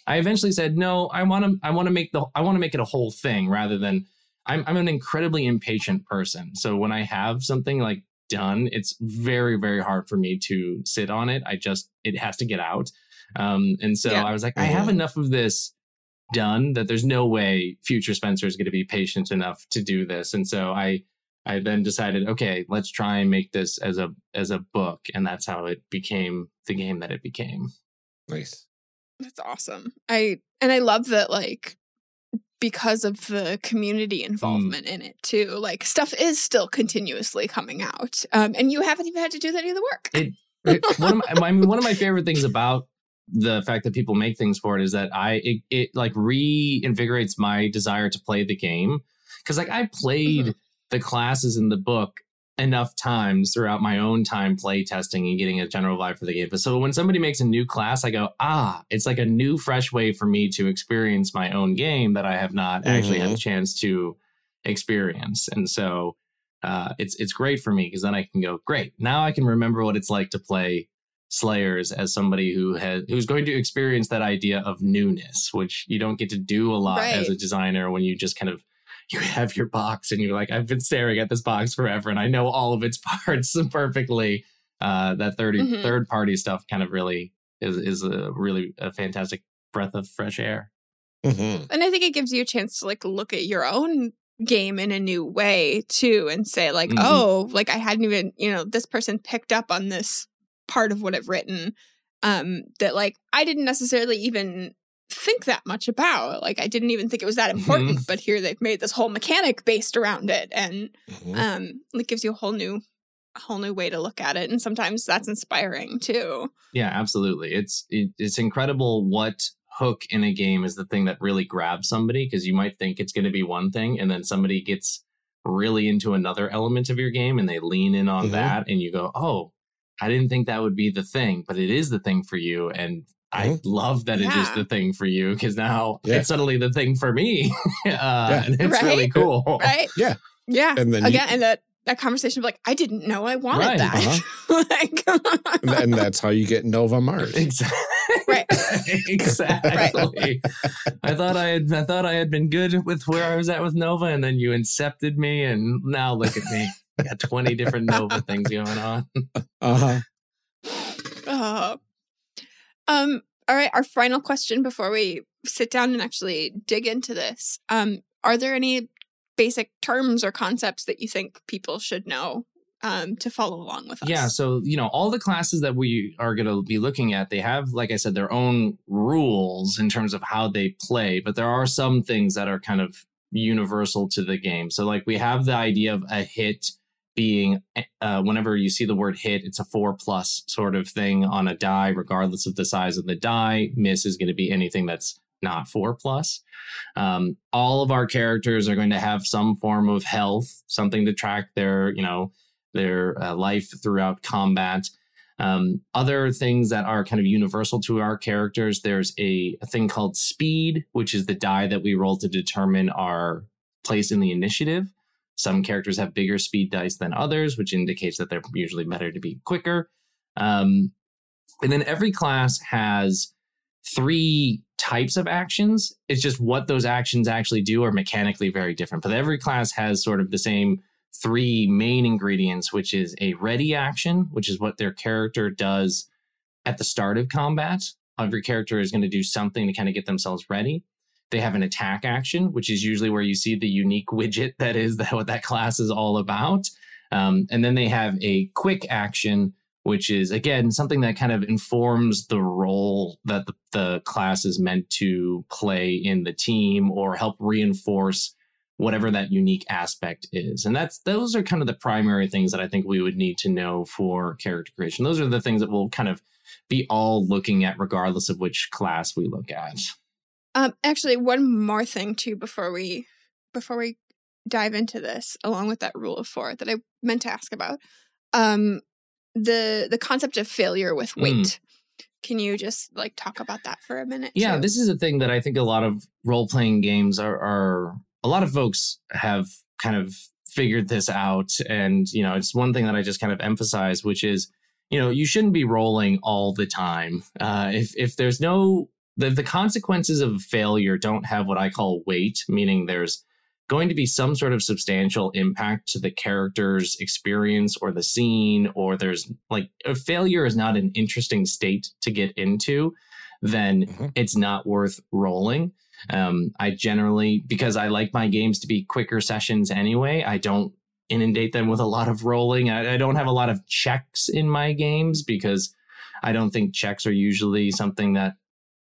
I eventually said, no, I want to, I want to make the, I want to make it a whole thing rather than I'm, I'm an incredibly impatient person. So when I have something like done, it's very, very hard for me to sit on it. I just, it has to get out. Um, and so Yeah. I was like, I have Mhm. enough of this done that there's no way future Spencer is going to be patient enough to do this. And so I, I then decided, okay, let's try and make this as a as a book, and that's how it became the game that it became. nice. That's awesome. I and I love that like because of the community Mm. involvement in it too. Like stuff is still continuously coming out. Um and you haven't even had to do any of the work. It- one of my, I mean, one of my favorite things about the fact that people make things for it is that I it, it like reinvigorates my desire to play the game because like I played the classes in the book enough times throughout my own time play testing and getting a general vibe for the game. But so when somebody makes a new class, I go, ah, it's like a new, fresh way for me to experience my own game that I have not actually had a chance to experience. And so uh, it's it's great for me because then I can go, great. Now I can remember what it's like to play Slayers as somebody who has who's going to experience that idea of newness, which you don't get to do a lot as a designer when you just kind of you have your box and you're like, I've been staring at this box forever and I know all of its [laughs] parts perfectly. Uh, that 30, Mhm. third party stuff kind of really is is a really a fantastic breath of fresh air. Mhm. And I think it gives you a chance to like look at your own game in a new way too and say like, Mhm. oh, like I hadn't even, you know, this person picked up on this part of what I've written um that like I didn't necessarily even think that much about. Like I didn't even think it was that important, but here they've made this whole mechanic based around it and Mhm. um it gives you a whole new a whole new way to look at it and sometimes that's inspiring too. Yeah, absolutely. It's it, it's incredible what hook in a game is the thing that really grabs somebody because you might think it's going to be one thing and then somebody gets really into another element of your game and they lean in on Mhm. that and you go, "Oh, I didn't think that would be the thing, but it is the thing for you." And I Mhm. love that it is Yeah. the thing for you because now Yeah. it's suddenly the thing for me. [laughs] uh, and it's Right? really cool. [laughs] Right? Yeah. Yeah. And then you- again and that that conversation of like I didn't know I wanted Right. that. [laughs] like and, and that's how you get Nova Mars. Exactly. Right. exactly. I thought I had I thought I had been good with where I was at with Nova, and then you incepted me, and now look at me. I got 20 different Nova things going on. Uh huh. Oh. Um, all right, our final question before we sit down and actually dig into this, um, are there any basic terms or concepts that you think people should know um, to follow along with us? Yeah, so you know, all the classes that we are going to be looking at, they have, like I said, their own rules in terms of how they play, but there are some things that are kind of universal to the game. So, like, we have the idea of a hit being uh, whenever you see the word hit, it's a four plus sort of thing on a die, regardless of the size of the die. Miss is going to be anything that's not four plus. Um, all of our characters are going to have some form of health, something to track their, you know, their uh, life throughout combat. Um, other things that are kind of universal to our characters, there's a, a thing called speed, which is the die that we roll to determine our place in the initiative. Some characters have bigger speed dice than others, which indicates that they're usually better to be quicker. Um, and then every class has three types of actions. It's just what those actions actually do are mechanically very different. But every class has sort of the same three main ingredients, which is a ready action, which is what their character does at the start of combat. Every character is going to do something to kind of get themselves ready. They have an attack action, which is usually where you see the unique widget [laughs] that is that what that class is all about. Um, and then they have a quick action, which is again something that kind of informs the role that the, the class is meant to play in the team or help reinforce whatever that unique aspect is. And that's those are kind of the primary things that I think we would need to know for character creation. Those are the things that we'll kind of be all looking at regardless of which class we look at. Um, actually, one more thing too before we before we dive into this, along with that rule of four that I meant to ask about, um, the the concept of failure with weight. Mm. Can you just like talk about that for a minute? Yeah, too? this is a thing that I think a lot of role playing games are, are a lot of folks have kind of figured this out, and you know, it's one thing that I just kind of emphasize, which is you know you shouldn't be rolling all the time. Uh, if if there's no the, the consequences of failure don't have what I call weight, meaning there's going to be some sort of substantial impact to the character's experience or the scene, or there's like a failure is not an interesting state to get into, then mm-hmm. it's not worth rolling. Um, I generally, because I like my games to be quicker sessions anyway, I don't inundate them with a lot of rolling. I, I don't have a lot of checks in my games because I don't think checks are usually something that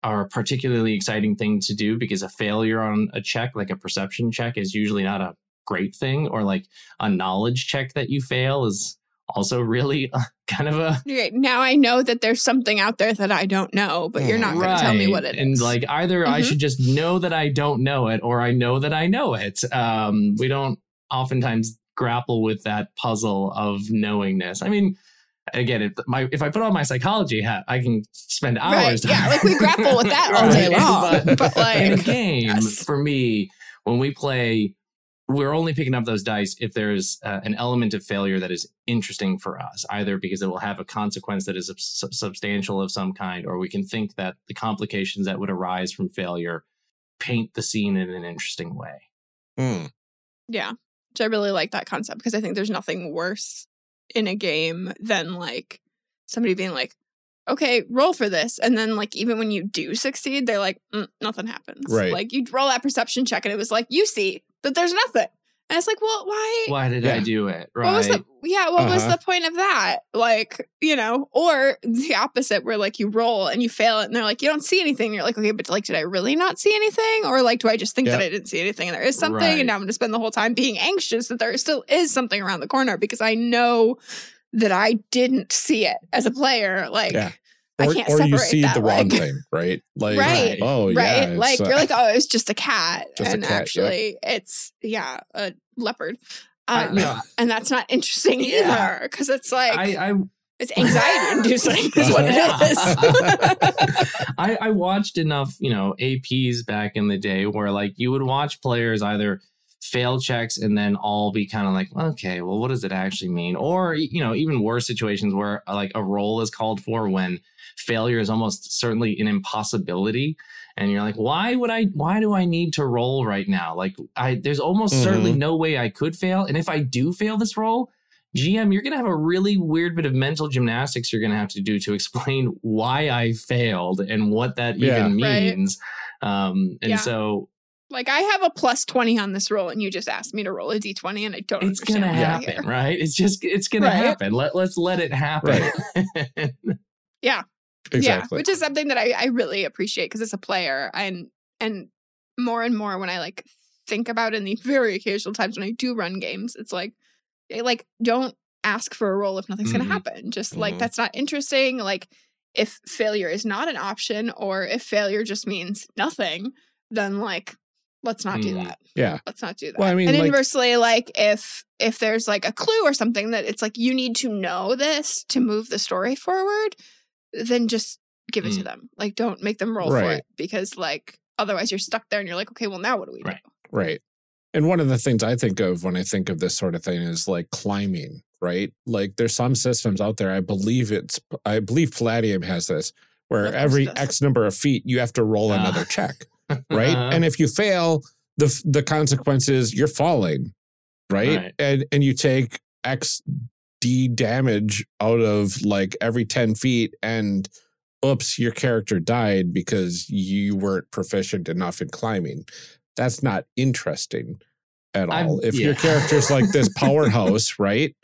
are a particularly exciting thing to do because a failure on a check, like a perception check, is usually not a great thing, or like a knowledge check that you fail is also really [laughs] kind of a right now i know that there's something out there that i don't know but you're not going to tell me what it and is. like either mm-hmm. i should just know that i don't know it or i know that i know it um we don't oftentimes grapple with that puzzle of knowingness i mean again, if my if I put on my psychology hat, I can spend hours. Right. Yeah, like we [laughs] grapple with that all day long. [laughs] but, but, like in a game, yes. for me, when we play, we're only picking up those dice if there's uh, an element of failure that is interesting for us, either because it will have a consequence that is sub- substantial of some kind, or we can think that the complications that would arise from failure paint the scene in an interesting way. Mm. Yeah. Which I really like that concept because I think there's nothing worse in a game than like somebody being like, okay, roll for this. And then, like, even when you do succeed, they're like, mm, nothing happens. Right. Like, you roll that perception check and it was like, you see that there's nothing. And it's like, well, why? Why did yeah. I do it? Right. What was the, yeah, what uh-huh. was the point of that? Like, you know, or the opposite where like you roll and you fail it and they're like, you don't see anything. And you're like, okay, but like, did I really not see anything? Or like, do I just think that I didn't see anything and there is something? Right. And now I'm going to spend the whole time being anxious that there still is something around the corner because I know that I didn't see it as a player. Like, yeah. Or, or you see the wrong thing, right? [laughs] Like, right. oh, right. Yeah, like, uh, you're like, oh, it's just a cat. Just and a cat, actually, it's, yeah, a leopard. Um, I, yeah. And that's not interesting yeah. either because it's like, I, I it's anxiety inducing is what it [laughs] is. [laughs] I, I watched enough, you know, APs back in the day where like you would watch players either fail checks and then all be kind of like, okay, well, what does it actually mean? Or, you know, even worse situations where like a roll is called for when failure is almost certainly an impossibility. And you're like, why would I, why do I need to roll right now? Like, I, there's almost mm-hmm. certainly no way I could fail. And if I do fail this roll, GM, you're going to have a really weird bit of mental gymnastics you're going to have to do to explain [laughs] why I failed and what that yeah. even means. Um, and Yeah. so Like I have a plus 20 on this roll and you just asked me to roll a d20 and I don't it's understand gonna happen, here. right? It's just it's gonna Right. happen. Let let's let it happen. [laughs] Yeah. Exactly. Yeah, which is something that I, I really appreciate because as a player and and more and more when I like think about in the very occasional times when I do run games, it's like eh, like don't ask for a roll if nothing's Mhm. gonna happen. Just like Mhm. that's not interesting. Like if failure is not an option or if failure just means nothing, then like let's not do Mm. that. yeah. Let's not do that. Well, I mean, and like- inversely, like if if there's like a clue or something that it's like you need to know this to move the story forward, then just give it to Mm. them. Like don't make them roll for it because like otherwise you're stuck there and you're like, okay, well now what do we Right. do? Right. And one of the things I think of when I think of this sort of thing is like climbing, right? Like there's some systems out there. I believe it's, I believe Palladium has this, where every. X number of feet you have to roll Ah. another check, [laughs] right? Uh-huh. And if you fail, the the consequence is you're falling, right? Right. And and you take X D damage out of like every 10 feet and oops, your character died because you weren't proficient enough in climbing. That's not interesting at I'm- all. if your character's like this [laughs] powerhouse, right?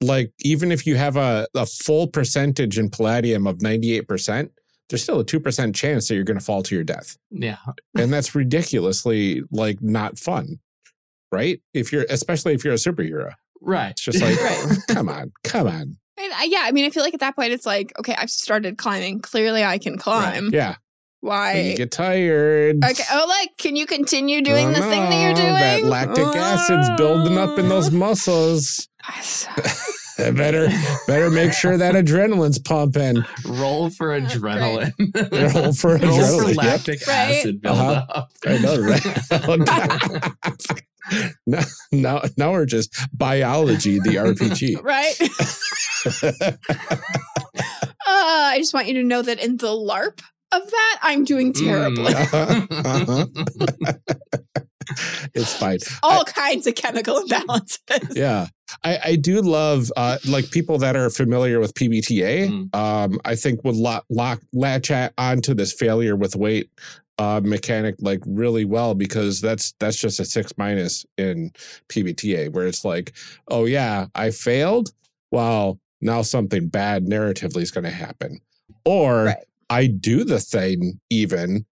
Like even if you have a, a full percentage in palladium of 98%, there's still a 2% chance that you're going to fall to your death yeah. and that's ridiculously like not fun right if you're especially if you're a superhero Right. it's just like [laughs] Right. [laughs] come on come on And I, yeah, I mean, I feel like at that point it's like, okay, I've started climbing. Clearly, I can climb. yeah Why? when you get tired okay. Oh, like, can you continue doing Oh, the thing that you're oh, doing? that lactic acid's building up in those oh. muscles [sighs] I better better make sure that adrenaline's pumping Roll for great. adrenaline. Roll for Roll for adrenaline, yep. lactic Right. acid build Uh-huh. i know right [laughs] [laughs] now, now now we're just biology the rpg [laughs] right? Uh, I just want you to know that in the LARP of that, I'm doing terribly. Uh-huh, uh-huh. It's fine All kinds of chemical [laughs] imbalances. Yeah. I, I do love uh, like people that are familiar with PBTA. Mm. Um, I think would lock, lock latch at, onto this failure with weight uh, mechanic like really well because that's that's just a six minus in PBTA where it's like, oh yeah, I failed. Well, now something bad narratively is going to happen, or Right. I do the thing even,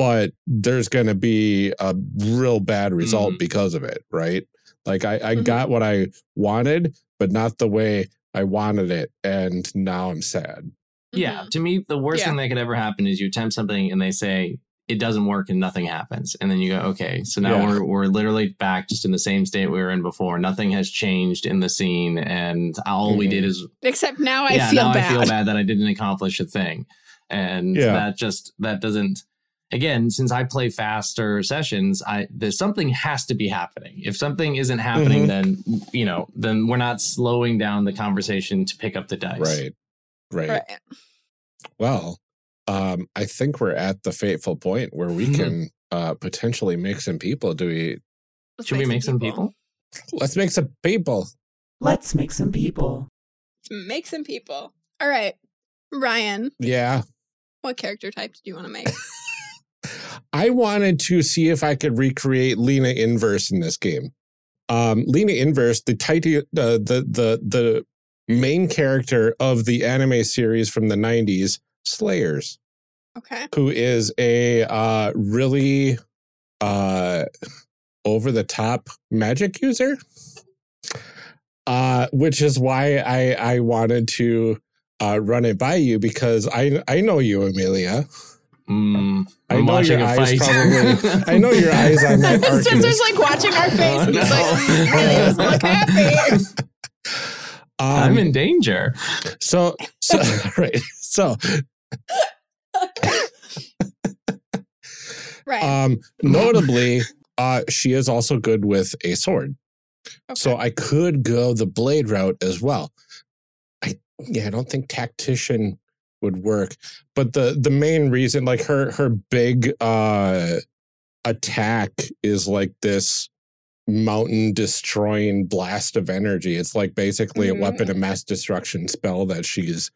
but there's going to be a real bad result Mhm. because of it, right? Like I, I Mhm. got what I wanted, but not the way I wanted it, and now I'm sad. Yeah, Mhm. to me, the worst Yeah. thing that could ever happen is you attempt something and they say it doesn't work and nothing happens, and then you go, okay, so now Yeah. we're we're literally back just in the same state we were in before. Nothing has changed in the scene, and all we Mhm. did is Except now I yeah, feel now bad. I feel bad that I didn't accomplish a thing, and Yeah. that just that doesn't. Again, since I play faster sessions, I there's something has to be happening. If something isn't happening, Mhm. then you know, then we're not slowing down the conversation to pick up the dice. Right. Right. Right. Well, um, I think we're at the fateful point where we Mhm. can uh, potentially make some people. Do we? Let's Should we make some people? Let's make some people. Let's make some people. Make some people. All right. Ryan, Yeah. what character type did you want to make? [laughs] I wanted to see if I could recreate Lina Inverse in this game. Um, Lina Inverse, the title, the the the the main character of the anime series from the '90s, Slayers. Okay. who is a uh, really uh, over the top magic user. Uh, which is why I, I wanted to uh, run it by you because I I know you, Amelia. Mm, I I'm know watching your a eyes fight. probably- [laughs] I know your eyes on that [laughs] Spencer's like watching our face and he's like, Oh, [laughs] "Mm, really doesn't look happy. I'm Um, in danger. so so right so Right. um notably uh she is also good with a sword So I could go the blade route as well. I yeah, I don't think tactician would work. But the the main reason, like her her big uh attack is like this mountain destroying blast of energy. It's like basically Mhm. a weapon of mass destruction spell that she's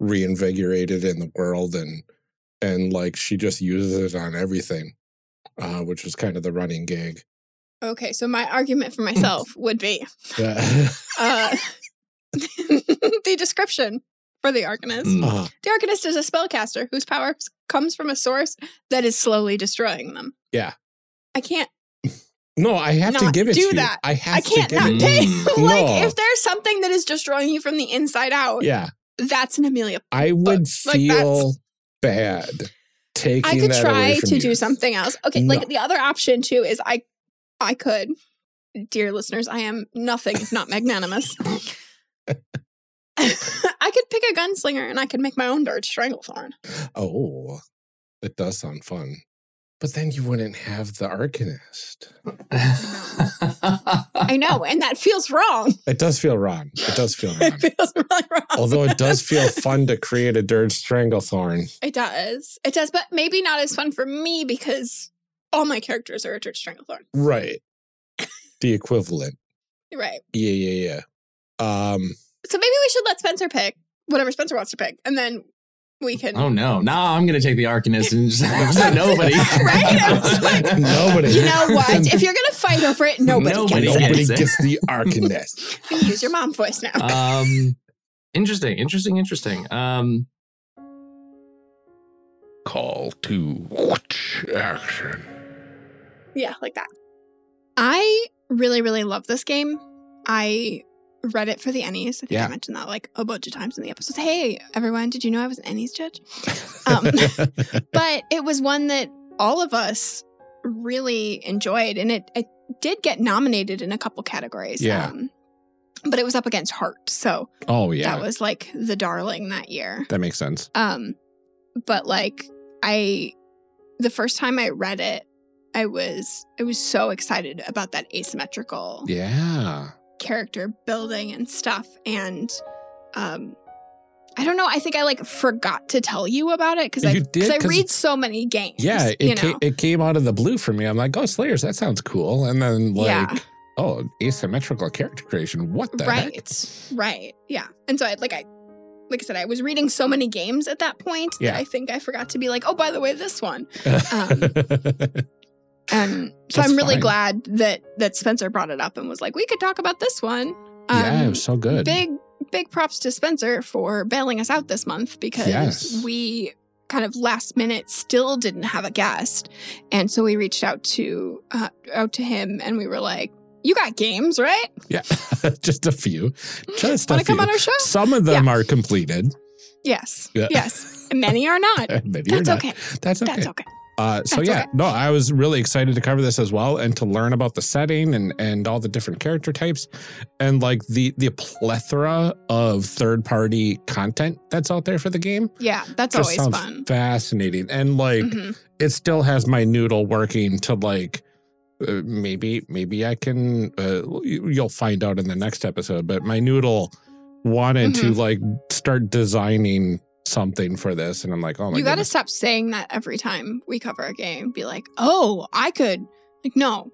reinvigorated in the world and and like she just uses it on everything, uh, which was kind of the running gag. Okay, so my argument for [laughs] myself would be uh, [laughs] [laughs] the description for the Arcanist. Mm. Uh-huh. The Arcanist is a spellcaster whose power comes from a source that is slowly destroying them. Yeah. I can't. [laughs] No, I have to give it do to you. that. I have I can't to give not it. take. Mm. [laughs] like No. if there's something that is destroying you from the inside out, Yeah, that's an Amelia. I would like, feel bad taking. I could that try away from to you. do something else. Okay, No. like the other option too is I, I could, dear listeners, I am nothing if not magnanimous. [laughs] [laughs] I could pick a gunslinger and I could make my own Dirge Stranglethorn. Oh, it does sound fun, but then you wouldn't have the Arcanist. I know, and that feels wrong. It does feel wrong. It does feel [laughs] wrong. It feels really wrong. Although it does feel [laughs] fun to create a Dirge Stranglethorn. It does. It does, but maybe not as fun for me because all my characters are a Dirge Stranglethorn. Right. The equivalent. Right. Yeah, yeah, yeah. Um, So maybe we should let Spencer pick whatever Spencer wants to pick, and then we can. oh no! Nah, I'm gonna take the Arcanist and just [laughs] nobody. [laughs] Right? Like, [laughs] nobody. You know what? If you're gonna fight over it, nobody, Nobody gets Nobody gets it. gets the Arcanist. it. Use your mom voice now. um, interesting, interesting, interesting. Um, Call to action. yeah, like that. I really, really love this game. I read it for the Ennies. I think Yeah. I mentioned that like a bunch of times in the episodes. Hey, everyone, did you know I was an Ennies judge? [laughs] Um, [laughs] but it was one that all of us really enjoyed, and it, it did get nominated in a couple categories. Yeah. Um, but it was up against Heart, so oh yeah, that was like the darling that year. that makes sense. Um, but like I, the first time I read it, I was I was so excited about that asymmetrical Yeah. Character building and stuff, and um, I don't know. I think I like forgot to tell you about it because I did, because I read so many games. Yeah, you it know. came, it came out of the blue for me. I'm like, oh, Slayers, that sounds cool. And then like, Yeah. oh, asymmetrical character creation. What the heck? right, right, yeah. And so I like I. Like I said, I was reading so many games at that point Yeah. that I think I forgot to be like, oh, by the way, this one. [laughs] Um, And so That's I'm really fine. glad that that Spencer brought it up and was like, we could talk about this one. yeah, it Um, was so good. Big big props to Spencer for bailing us out this month because Yes. we kind of last minute still didn't have a guest, and so we reached out to uh, out to him and we were like, "You got games, right? Yeah, [laughs] just a few. Just Want to come on our show?" Some of them are completed. Yes, Yeah. yes. Many are not. [laughs] Maybe you're not. okay. That's okay. That's okay. Uh, so That's yeah, okay. no, I was really excited to cover this as well and to learn about the setting and and all the different character types and like the the plethora of third party content that's out there for the game. Yeah, that's always fun. fascinating and like Mhm. it still has my noodle working to like uh, maybe maybe I can uh, you- you'll find out in the next episode but my noodle wanted to Mm-hmm. like start designing something for this and I'm like oh my you got to stop saying that every time we cover a game. Be like, oh, I could. Like, no,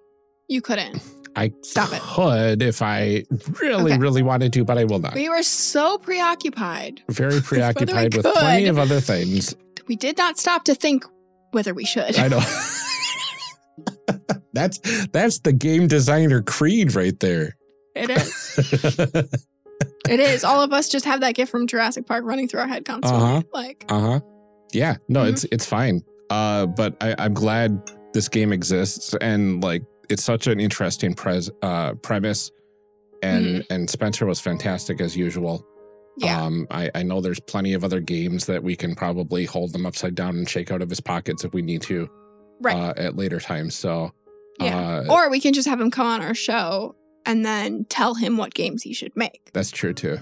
you couldn't. I Stop it. could if I really, Okay. really wanted to, but I will not. We were so preoccupied. Very [laughs] preoccupied with could. plenty of other things. We did not stop to think whether we should. I know. [laughs] that's that's the game designer creed right there. It is. [laughs] It is. All of us just have that gift from Jurassic Park running through our head constantly. Uh-huh. Like, Uh huh. Yeah. No, Mhm. it's it's fine. Uh, but I, I'm glad this game exists and like it's such an interesting pres uh premise, and Mm-hmm. and Spencer was fantastic as usual. yeah. Um, I, I know there's plenty of other games that we can probably hold them upside down and shake out of his pockets if we need to right. uh, at later times. So, yeah. uh, or we can just have him come on our show and then tell him what games he should make. that's true too.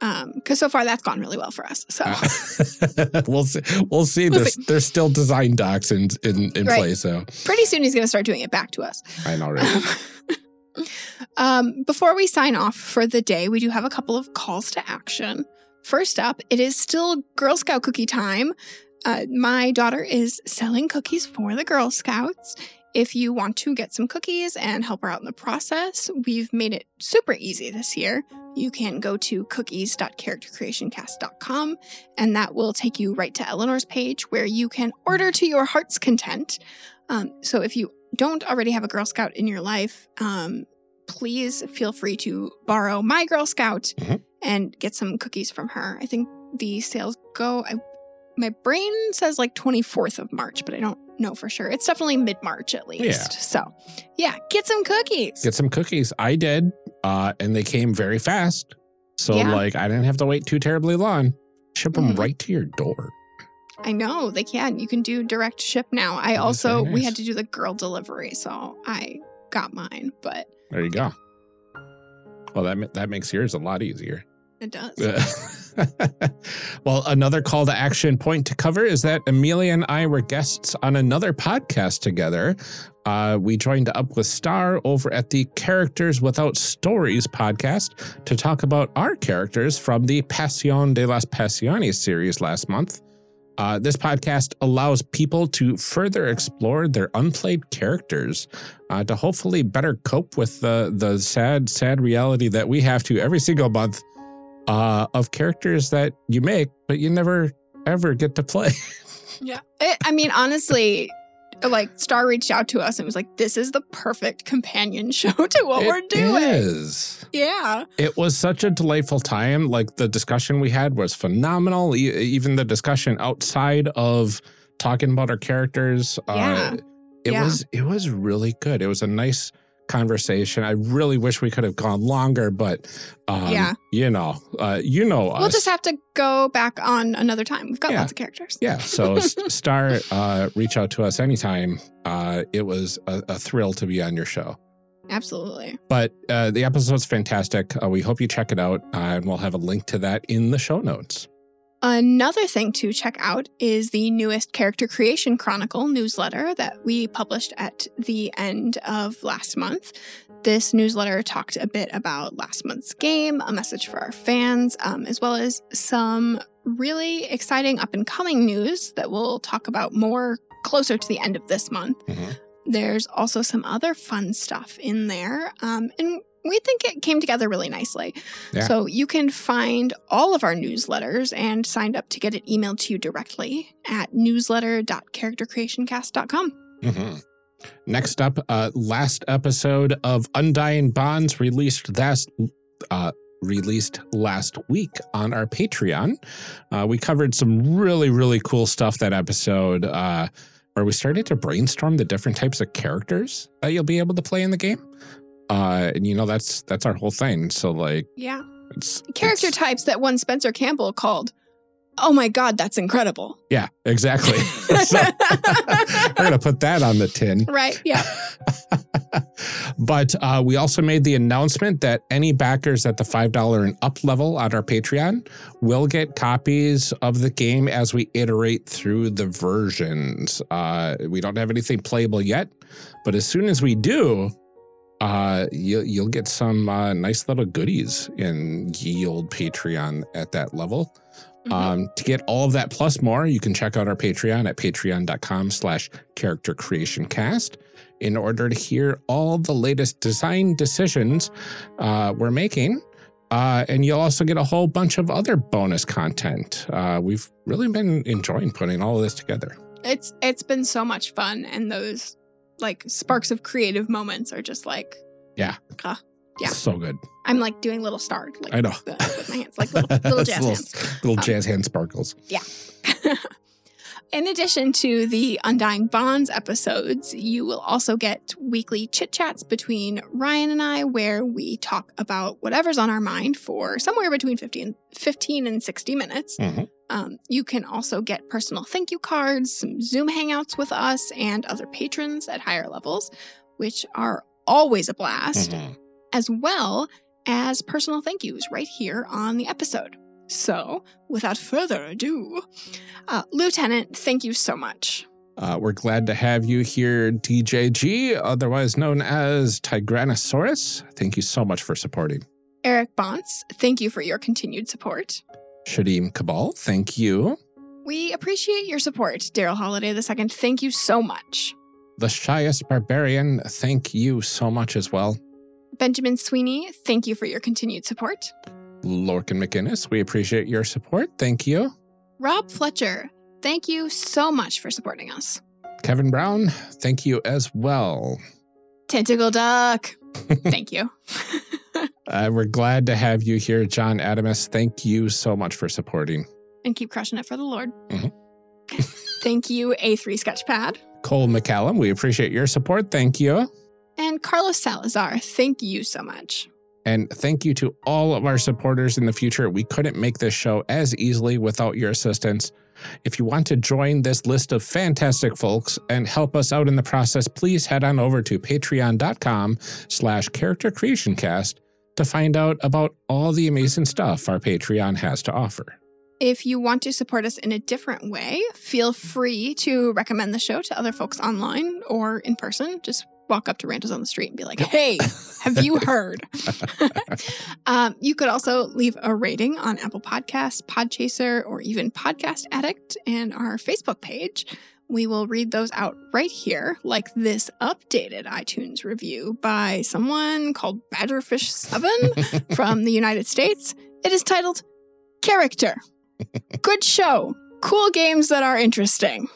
Um, because so far that's gone really well for us. So Uh, [laughs] we'll see. We'll see. We'll There's see. there's still design docs in in, in Right. play. So pretty soon he's going to start doing it back to us. I know, right? [laughs] um, before we sign off for the day, we do have a couple of calls to action. First up, it is still Girl Scout cookie time. Uh, my daughter is selling cookies for the Girl Scouts. If you want to get some cookies and help her out in the process, we've made it super easy this year. you can go to cookies.charactercreationcast.com and that will take you right to Eleanor's page where you can order to your heart's content. Um, so if you don't already have a Girl Scout in your life, um, please feel free to borrow my Girl Scout Mhm. and get some cookies from her. I think the sales go, I, my brain says like 24th of March, but I don't know for sure. It's definitely mid March at least. Yeah. So, yeah, get some cookies. Get some cookies. I did, uh, and they came very fast. So Yeah. like I didn't have to wait too terribly long. Ship them Mhm. right to your door. I know they can. You can do direct ship now. I That's also very we had to do the girl delivery, so I got mine, but There you go. Well, that that makes yours a lot easier. it does. [laughs] [laughs] well, another call to action point to cover is that Amelia and I were guests on another podcast together. Uh, we joined up with Star over at the Characters Without Stories podcast to talk about our characters from the Passion de las Pasiones series last month. Uh, this podcast allows people to further explore their unplayed characters uh, to hopefully better cope with the the sad, sad reality that we have to every single month uh, of characters that you make, but you never ever get to play. [laughs] Yeah. It, I mean, honestly, like Star reached out to us and was like, "This is the perfect companion [laughs] show to what we're doing." is. Yeah. It was such a delightful time. Like the discussion we had was phenomenal. E- even the discussion outside of talking about our characters, Yeah. uh, it Yeah. was it was really good. It was a nice conversation. I really wish we could have gone longer, but um, Yeah. you know, uh, you know us. We'll just have to go back on another time. We've got Yeah. lots of characters. Yeah. So [laughs] Star, uh, reach out to us anytime. Uh, it was a, a thrill to be on your show. Absolutely. But uh, the episode's fantastic. Uh, we hope you check it out, uh, and we'll have a link to that in the show notes. Another thing to check out is the newest Character Creation Chronicle newsletter that we published at the end of last month. This newsletter talked a bit about last month's game, a message for our fans, um, as well as some really exciting up and coming news that we'll talk about more closer to the end of this month. Mhm. There's also some other fun stuff in there. Um, and we think it came together really nicely. Yeah. So you can find all of our newsletters and signed up to get it emailed to you directly at newsletter.charactercreationcast.com. Mhm. Next up, uh, last episode of Undying Bonds released last uh, released last week on our Patreon. Uh, we covered some really really cool stuff that episode, uh, where we started to brainstorm the different types of characters that you'll be able to play in the game. Uh, and you know that's that's our whole thing. So like, Yeah. it's Character it's- types that one Spencer Campbell called, oh my God, that's incredible. Yeah, exactly. [laughs] [laughs] so, we're gonna put that on the tin. right. Yeah. [laughs] but uh, we also made the announcement that any backers at the $5 and up level on our Patreon will get copies of the game as we iterate through the versions. Uh, we don't have anything playable yet, but as soon as we do, uh, you, you'll get some uh, nice little goodies in ye old Patreon at that level. Mhm. Um, to get all of that plus more, you can check out our Patreon at patreon.com slash character creation cast in order to hear all the latest design decisions uh, we're making. Uh, and you'll also get a whole bunch of other bonus content. Uh, we've really been enjoying putting all of this together. it's it's been so much fun and those like sparks of creative moments are just like Yeah. uh, Yeah. So good. I'm like doing little star like I know. the- with my hands, like little, [laughs] little jazz little, hands. little Um, jazz hand sparkles. Yeah. [laughs] In addition to the Undying Bonds episodes, you will also get weekly chit chats between Ryan and I, where we talk about whatever's on our mind for somewhere between 15, 15 and 60 minutes. Mhm. Um, you can also get personal thank you cards, some Zoom hangouts with us, and other patrons at higher levels, which are always a blast Mhm. as well as personal thank yous right here on the episode. So, without further ado, uh, Lieutenant, thank you so much. Uh, we're glad to have you here, DJG, otherwise known as Tigranosaurus. Thank you so much for supporting. Eric Bontz, thank you for your continued support. Shadim Cabal, thank you. We appreciate your support, Daryl Holiday II. Thank you so much. The Shyest Barbarian, thank you so much as well. Benjamin Sweeney, thank you for your continued support. Lorcan McInnes, we appreciate your support. Thank you. Rob Fletcher, thank you so much for supporting us. Kevin Brown, thank you as well. Tentacle Duck, thank you. [laughs] Uh, we're glad to have you here, John Adamus. Thank you so much for supporting. and keep crushing it for the Lord. Mhm. [laughs] thank you, A3 Sketchpad. Cole McCallum, we appreciate your support. Thank you. And Carlos Salazar, thank you so much. And thank you to all of our supporters in the future. We couldn't make this show as easily without your assistance. If you want to join this list of fantastic folks and help us out in the process, please head on over to patreon.com slash character creation cast to find out about all the amazing stuff our Patreon has to offer. If you want to support us in a different way, feel free to recommend the show to other folks online or in person. Just walk up to randos on the street and be like, hey, have you [laughs] heard? [laughs] um, you could also leave a rating on Apple Podcasts, Podchaser, or even Podcast Addict and our Facebook page. We will read those out right here, like this updated iTunes review by someone called Badgerfish7 [laughs] from the United States. It is titled Character. Good show. Cool games that are interesting.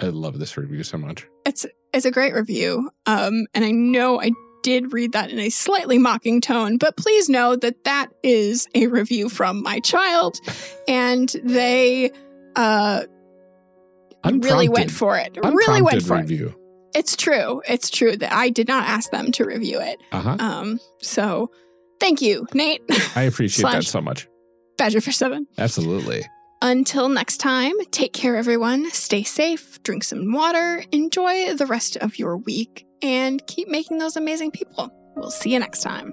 I love this review so much. It's it's a great review. Um, and I know I did read that in a slightly mocking tone, but please know that that is a review from my child, and they uh really went for it. Really went for it. It's true. It's true that I did not ask them to review it. Uh-huh. Um, so thank you, Nate. I appreciate that so much. Badger for seven. Absolutely. Until next time, take care, everyone. Stay safe, drink some water, enjoy the rest of your week, and keep making those amazing people. We'll see you next time.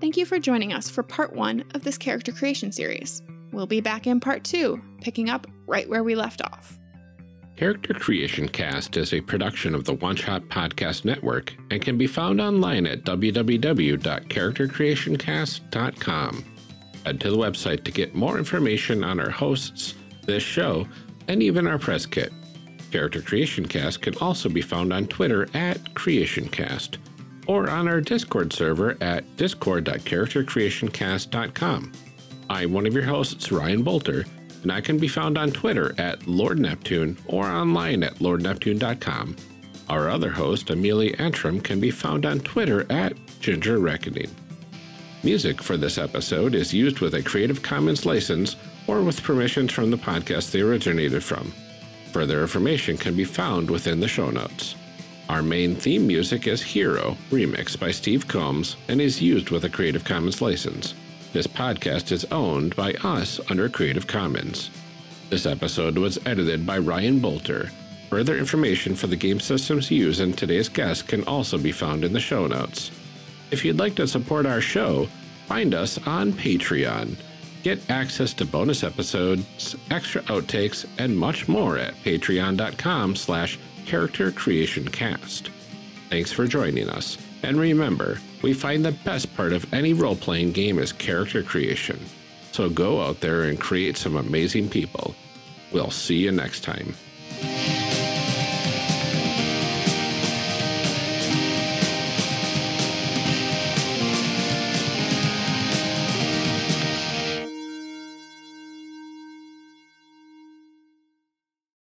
Thank you for joining us for part one of this character creation series. We'll be back in part two, picking up right where we left off. Character Creation Cast is a production of the One Shot Podcast Network and can be found online at www.charactercreationcast.com. Head to the website to get more information on our hosts, this show, and even our press kit. Character Creation Cast can also be found on Twitter at CreationCast or on our Discord server at discord.charactercreationcast.com. I'm one of your hosts, Ryan Boelter, and I can be found on Twitter at Lord Neptune or online at lordneptune.com. Our other host, Amelia Antrim, can be found on Twitter at Ginger Reckoning. Music for this episode is used with a Creative Commons license or with permissions from the podcast they originated from. Further information can be found within the show notes. Our main theme music is Hero, remixed by Steve Combs, and is used with a Creative Commons license. This podcast is owned by us under Creative Commons. This episode was edited by Ryan Boelter. Further information for the game systems used in today's guest can also be found in the show notes. If you'd like to support our show, find us on Patreon. Get access to bonus episodes, extra outtakes, and much more at patreon.com slash character creation cast. Thanks for joining us. And remember, we find the best part of any role playing game is character creation. So go out there and create some amazing people. We'll see you next time.